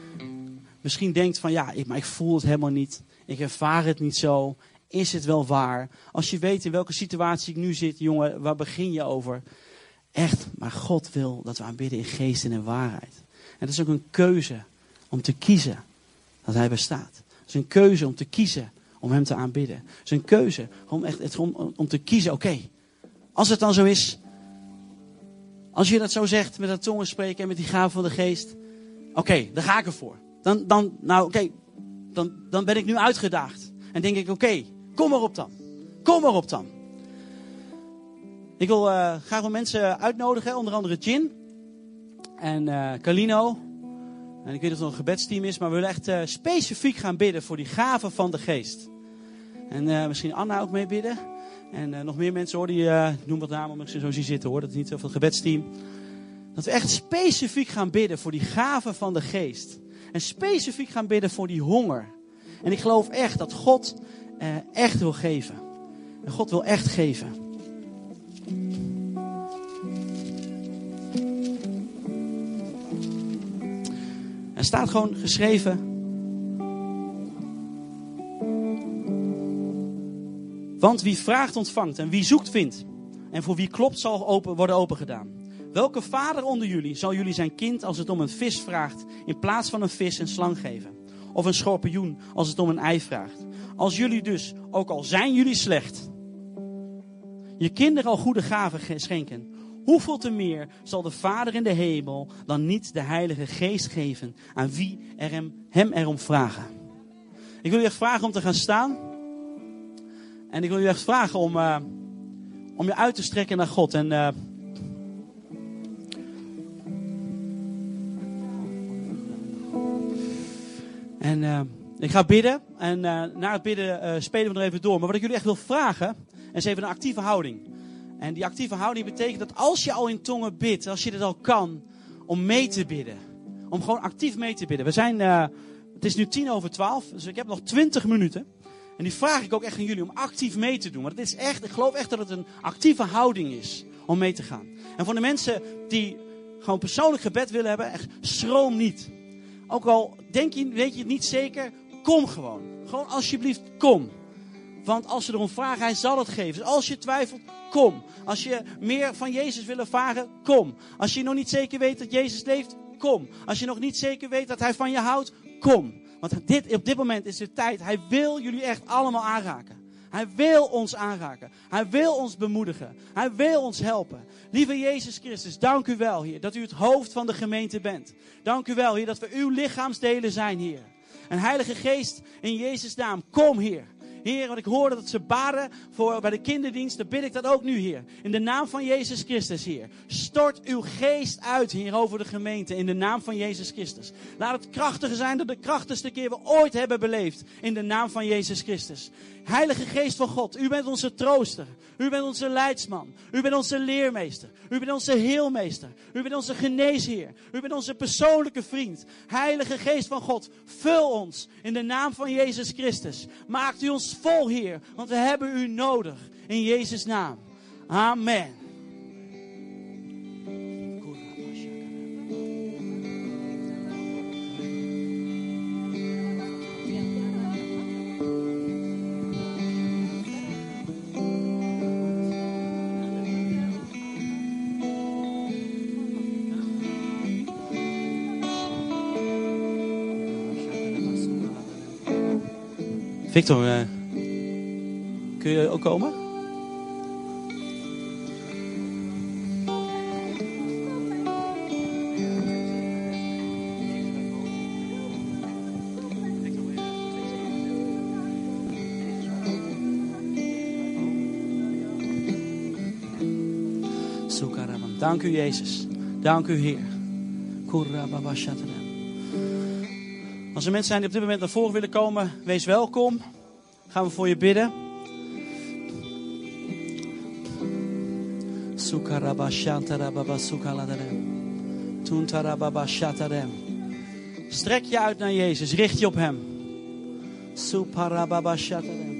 misschien denkt van ja, maar ik voel het helemaal niet. Ik ervaar het niet zo. Is het wel waar? Als je weet in welke situatie ik nu zit, jongen, waar begin je over? Echt, maar God wil dat we aanbidden in geest en in waarheid. En dat is ook een keuze om te kiezen dat Hij bestaat. Het is een keuze om te kiezen om Hem te aanbidden. Het is een keuze om, echt, om, om te kiezen, oké, als het dan zo is, als je dat zo zegt met dat tongen spreken en met die gave van de geest, oké, dan ga ik ervoor. Dan, dan nou oké, dan, dan ben ik nu uitgedaagd. En denk ik, oké, kom maar op dan. Kom maar op dan. Ik wil uh, graag wel mensen uitnodigen, onder andere Jin en uh, Calino. En ik weet dat het nog een gebedsteam is, maar we willen echt uh, specifiek gaan bidden voor die gaven van de geest. En misschien Anna ook mee bidden. En nog meer mensen hoor, die noem wat namen, omdat ik ze zo zie zitten hoor. Dat is niet zoveel gebedsteam. Dat we echt specifiek gaan bidden voor die gaven van de geest. En specifiek gaan bidden voor die honger. En ik geloof echt dat God echt wil geven. En God wil echt geven. Er staat gewoon geschreven. Want wie vraagt ontvangt en wie zoekt vindt. En voor wie klopt zal open, worden opengedaan. Welke vader onder jullie zal jullie zijn kind als het om een vis vraagt, in plaats van een vis een slang geven? Of een schorpioen als het om een ei vraagt? Als jullie dus, ook al zijn jullie slecht, je kinderen al goede gaven schenken, hoeveel te meer zal de Vader in de hemel dan niet de Heilige Geest geven aan wie er hem, hem erom vragen? Ik wil je echt vragen om te gaan staan. En ik wil je echt vragen om, uh, om je uit te strekken naar God. En uh, En uh, ik ga bidden. En na het bidden spelen we er even door. Maar wat ik jullie echt wil vragen, is even een actieve houding. En die actieve houding betekent dat als je al in tongen bidt, als je dit al kan, om mee te bidden. Om gewoon actief mee te bidden. We zijn, het is nu tien over twaalf, dus ik heb nog twintig minuten. En die vraag ik ook echt aan jullie om actief mee te doen. Want het is echt, ik geloof echt dat het een actieve houding is om mee te gaan. En voor de mensen die gewoon persoonlijk gebed willen hebben, echt schroom niet. Ook al denk je, weet je het niet zeker, kom gewoon. Gewoon alsjeblieft, kom. Want als ze erom vragen, hij zal het geven. Dus als je twijfelt, kom. Als je meer van Jezus wil ervaren, kom. Als je nog niet zeker weet dat Jezus leeft, kom. Als je nog niet zeker weet dat hij van je houdt, kom. Want dit, op dit moment is de tijd. Hij wil jullie echt allemaal aanraken. Hij wil ons aanraken. Hij wil ons bemoedigen. Hij wil ons helpen. Lieve Jezus Christus, dank u wel, Heer, dat u het hoofd van de gemeente bent. Dank u wel, Heer, dat we uw lichaamsdelen zijn, Heer. En Heilige Geest, in Jezus' naam, kom, Heer. Heer, want ik hoorde dat ze baden voor, bij de kinderdienst. Dan bid ik dat ook nu, Heer. In de naam van Jezus Christus, Heer. Stort uw geest uit, Heer, over de gemeente. In de naam van Jezus Christus. Laat het krachtiger zijn dan de krachtigste keer we ooit hebben beleefd. In de naam van Jezus Christus. Heilige Geest van God, u bent onze trooster. U bent onze leidsman. U bent onze leermeester. U bent onze heelmeester. U bent onze geneesheer. U bent onze persoonlijke vriend. Heilige Geest van God, vul ons in de naam van Jezus Christus. Maakt u ons vol, Heer, want we hebben u nodig. In Jezus' naam. Amen. Victor, eh, kun je ook komen? Dank u, Jezus. Dank u, Heer. Als er mensen zijn die op dit moment naar voren willen komen, wees welkom. Gaan we voor je bidden. Sukarabashantarababasukaladarem. Tuntarababashatarem. Strek je uit naar Jezus. Richt je op Hem. Suparababashatarem.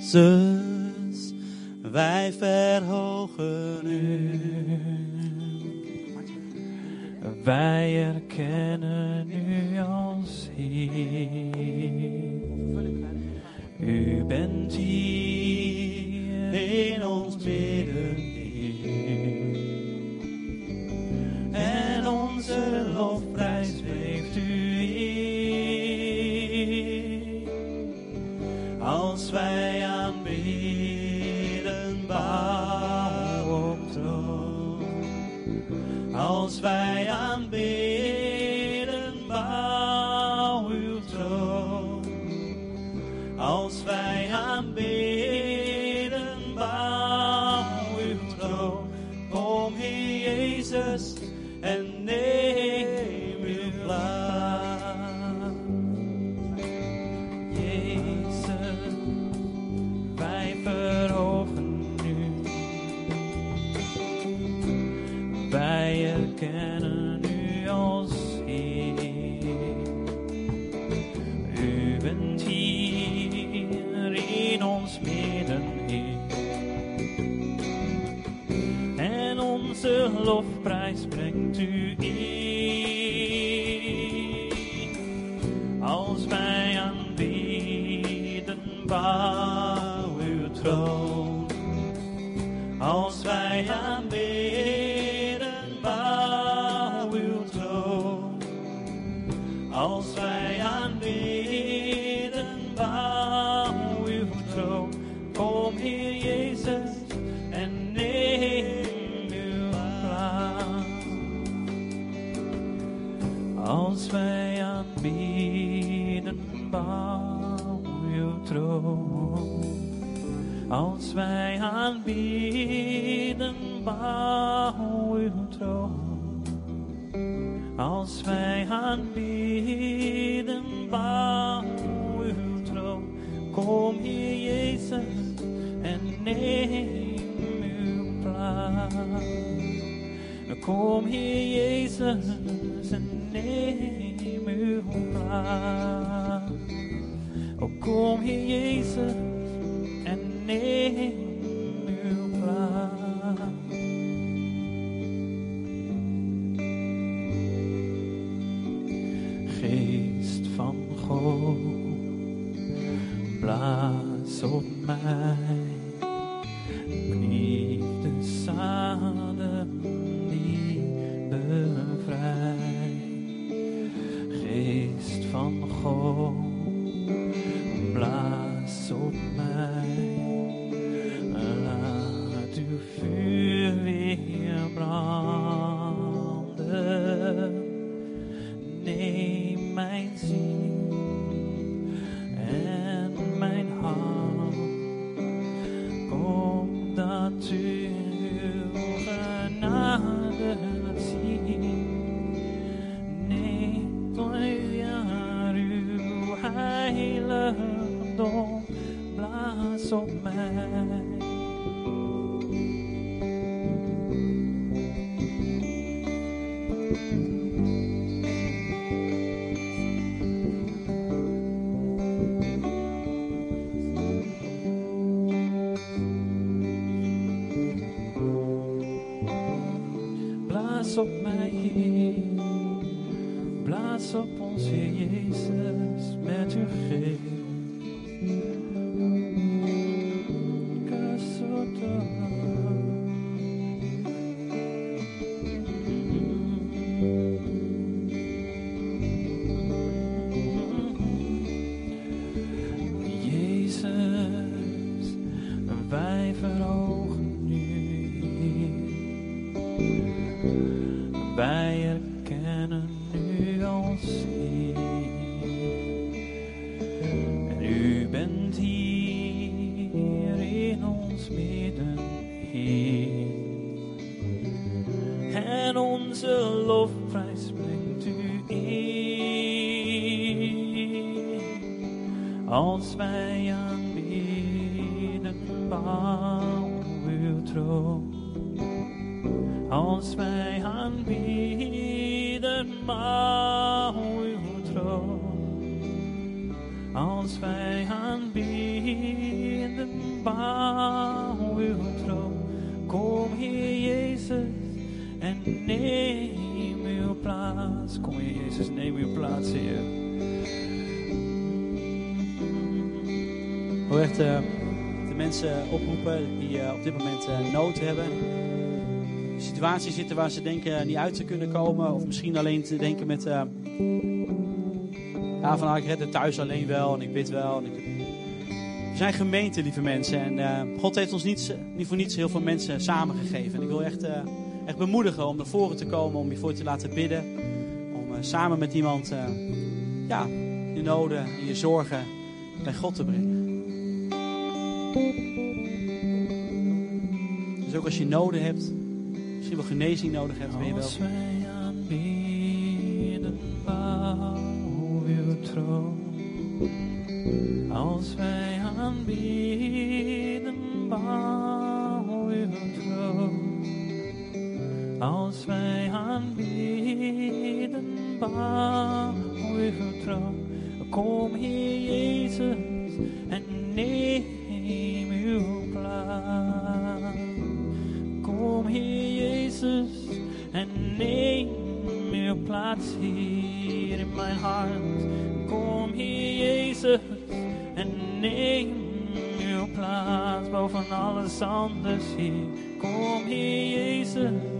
Zus, wij verhogen u. Wij erkennen u als Heer. U aanbidden, bouw uw troon. Als wij Als wij aanbidden, bouw uw troon. Als wij aanbidden, bouw uw troon. Kom Heer Jezus en neem uw plaats. Kom Heer Jezus en neem uw plaats. Neem uw plaats. Kom Heer Jezus, neem uw plaats, Heer. Wil echt eh, de mensen oproepen die eh, op dit moment eh, nood hebben. In situaties zitten waar ze denken niet uit te kunnen komen. Of misschien alleen te denken met... ja, van ah, ik red het thuis alleen wel en ik bid wel. We zijn gemeente, lieve mensen. En God heeft ons niet, niet voor niets heel veel mensen samengegeven. En ik wil echt, echt bemoedigen om naar voren te komen, om je voor te laten bidden. Om eh, samen met iemand eh, ja, je noden en je zorgen bij God te brengen. Dus ook als je noden hebt, misschien wel genezing nodig hebt, ben je wel. Als wij aanbieden. Als wij aanbieden, bouw uw troon. Kom Heer Jezus en neem uw plaats. Kom Heer Jezus en neem uw plaats hier in mijn hart. Kom Heer Jezus en neem uw plaats boven alles anders hier. Kom Heer Jezus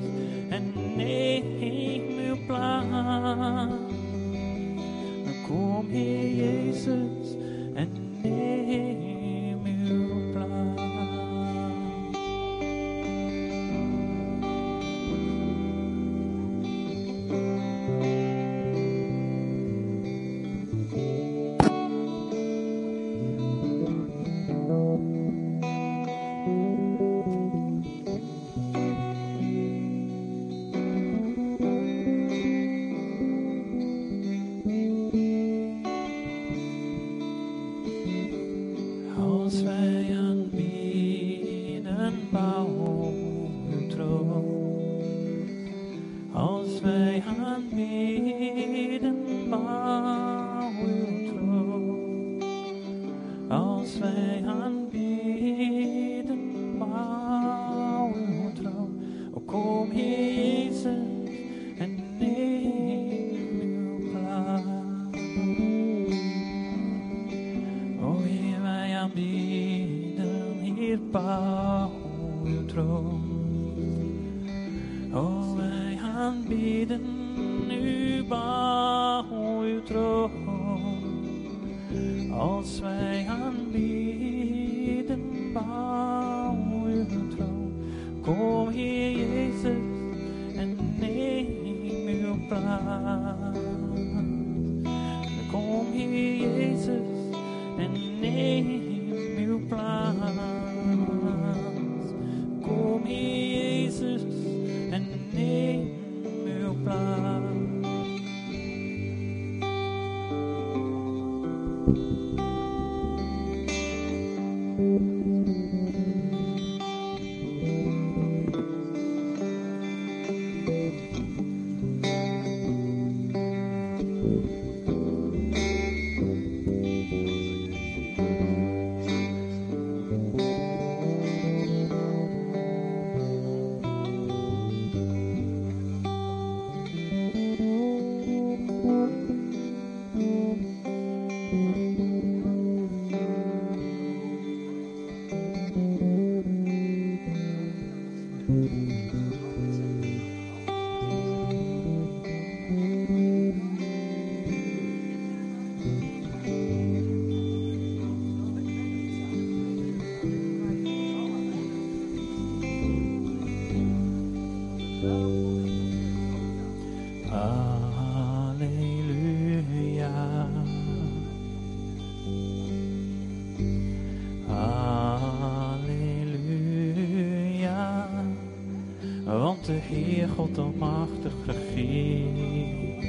de Heer God almachtig regeert.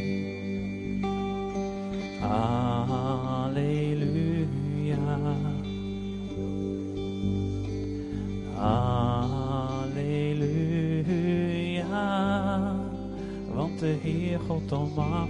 Halleluja. Halleluja. Want de Heer God almachtig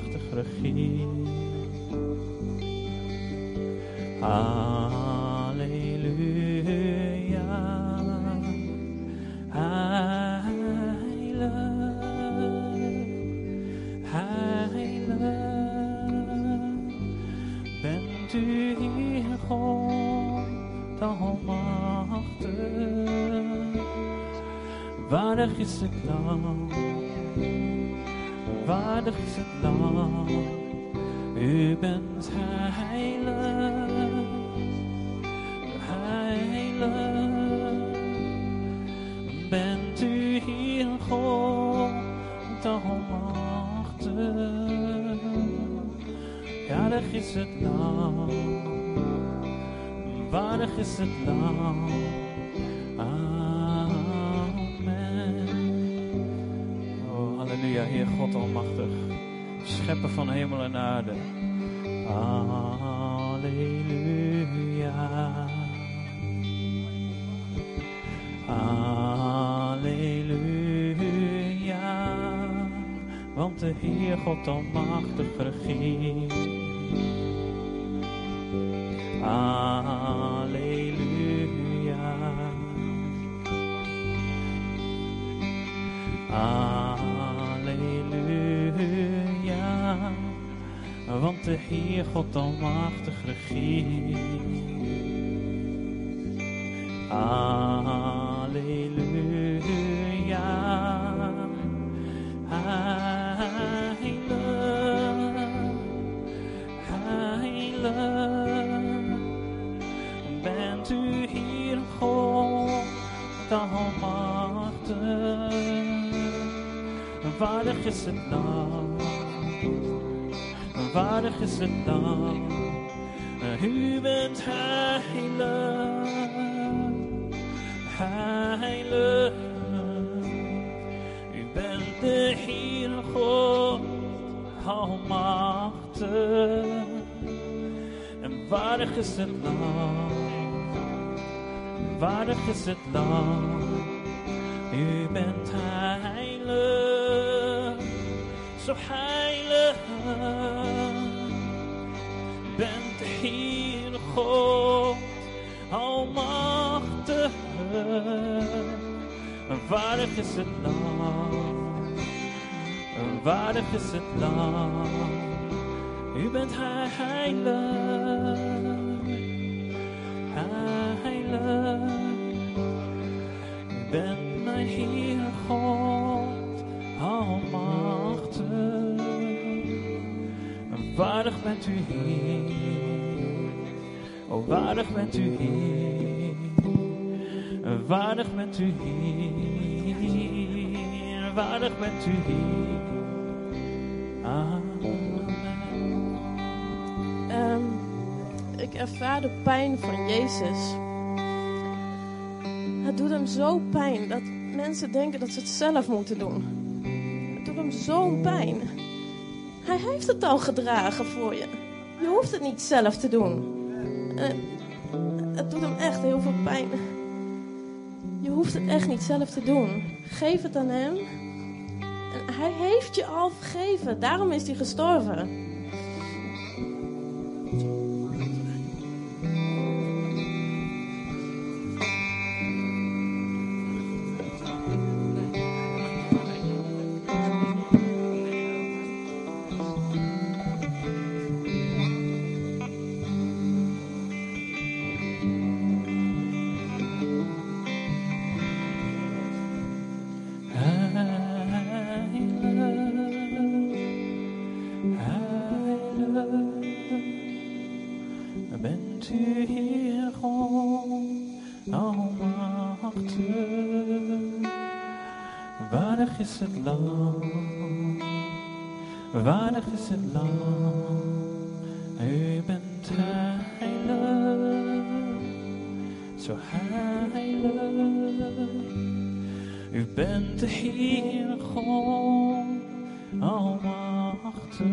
is het lam, waardig is het. U bent heilig, heilig. Bent u hier God almachtig? Waardig is het lam, waardig is het lam. Amen. Halleluja, Heer God almachtig, schepper van hemel en aarde. Halleluja. Halleluja, want de Heer God almachtig regeert. De Heer God almachtig regeert. Halleluja. Waardig is het lam. U bent heilig heilig. U bent de Heer God, almachtig. En waardig is het lam, waardig is het lam. U bent heilig, zo heilig. Bent Heer God, almachtig. Waardig is het lam, waardig is het lam. U bent heilig. Bent u Heer, o waardig bent u Heer. Waardig bent u Heer, waardig bent u Heer. Amen. Ehm, ik ervaar de pijn van Jezus. Het doet hem zo pijn dat mensen denken dat ze het zelf moeten doen. Het doet hem zo'n pijn. Hij heeft het al gedragen voor je. Je hoeft het niet zelf te doen. En het doet hem echt heel veel pijn. Je hoeft het echt niet zelf te doen. Geef het aan hem. En hij heeft je al vergeven. Daarom is hij gestorven. Bent u hier God almachtig. Waardig is het lam, waardig is het lam. U bent heilig, zo heilig. U bent de Heer God, almachtig.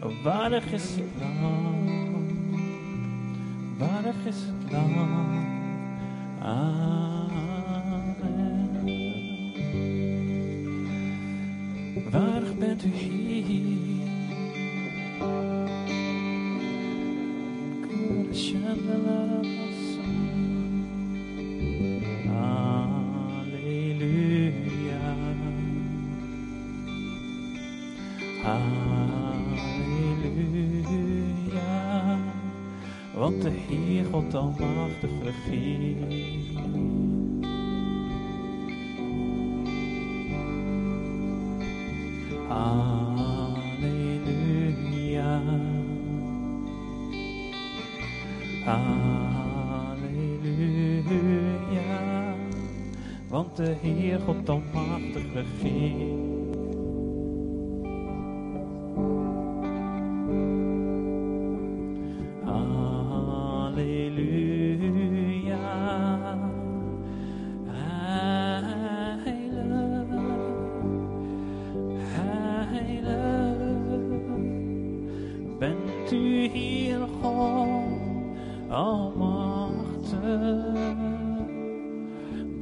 Waardig is het land, waardig is het land. Amen. Waardig bent u hier. Want de Heer God almachtig regeert. Halleluja. Halleluja. Want de Heer God almachtig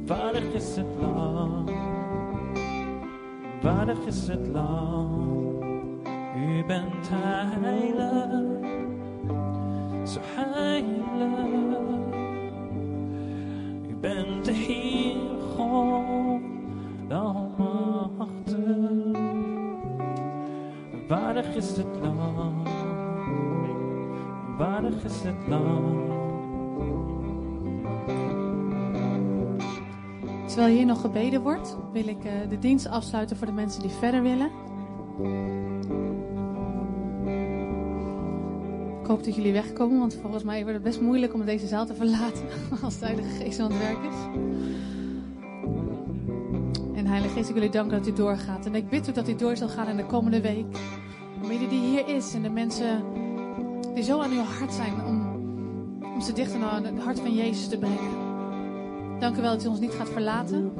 Waardig is het land, waardig is het land. U bent heilig, zo heilig. U bent de Heer God, de almachtig. Waardig is het land, waardig is het land. Terwijl hier nog gebeden wordt, wil ik eh, de dienst afsluiten voor de mensen die verder willen. Ik hoop dat jullie wegkomen, want volgens mij wordt het best moeilijk om deze zaal te verlaten als de Heilige Geest aan het werk is. En Heilige Geest, ik wil u danken dat u doorgaat. En ik bid ook dat u door zal gaan in de komende week. Om ieder die hier is en de mensen die zo aan uw hart zijn om, om ze dichter naar het hart van Jezus te brengen. Dank u wel dat u ons niet gaat verlaten.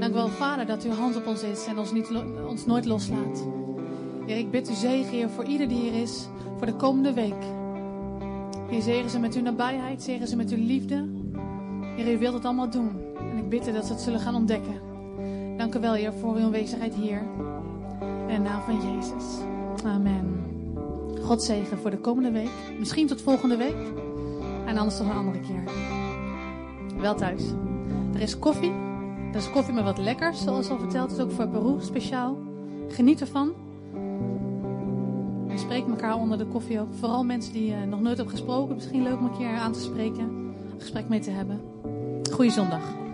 Dank u wel, Vader, dat uw hand op ons is en ons, niet, ons nooit loslaat. Heer, ik bid u zegen, Heer, voor ieder die hier is, voor de komende week. Heer, zegen ze met uw nabijheid, zegen ze met uw liefde. Heer, u wilt het allemaal doen. En ik bid u dat ze het zullen gaan ontdekken. Dank u wel, Heer, voor uw aanwezigheid hier. In de naam van Jezus. Amen. God zegen voor de komende week. Misschien tot volgende week. En anders tot een andere keer. Wel thuis. Er is koffie. Er is koffie met wat lekkers, zoals al verteld. Het is ook voor Peru speciaal. Geniet ervan. En spreek elkaar onder de koffie ook. Vooral mensen die eh, nog nooit hebben gesproken. Misschien leuk om een keer aan te spreken. Een gesprek mee te hebben. Goeie zondag.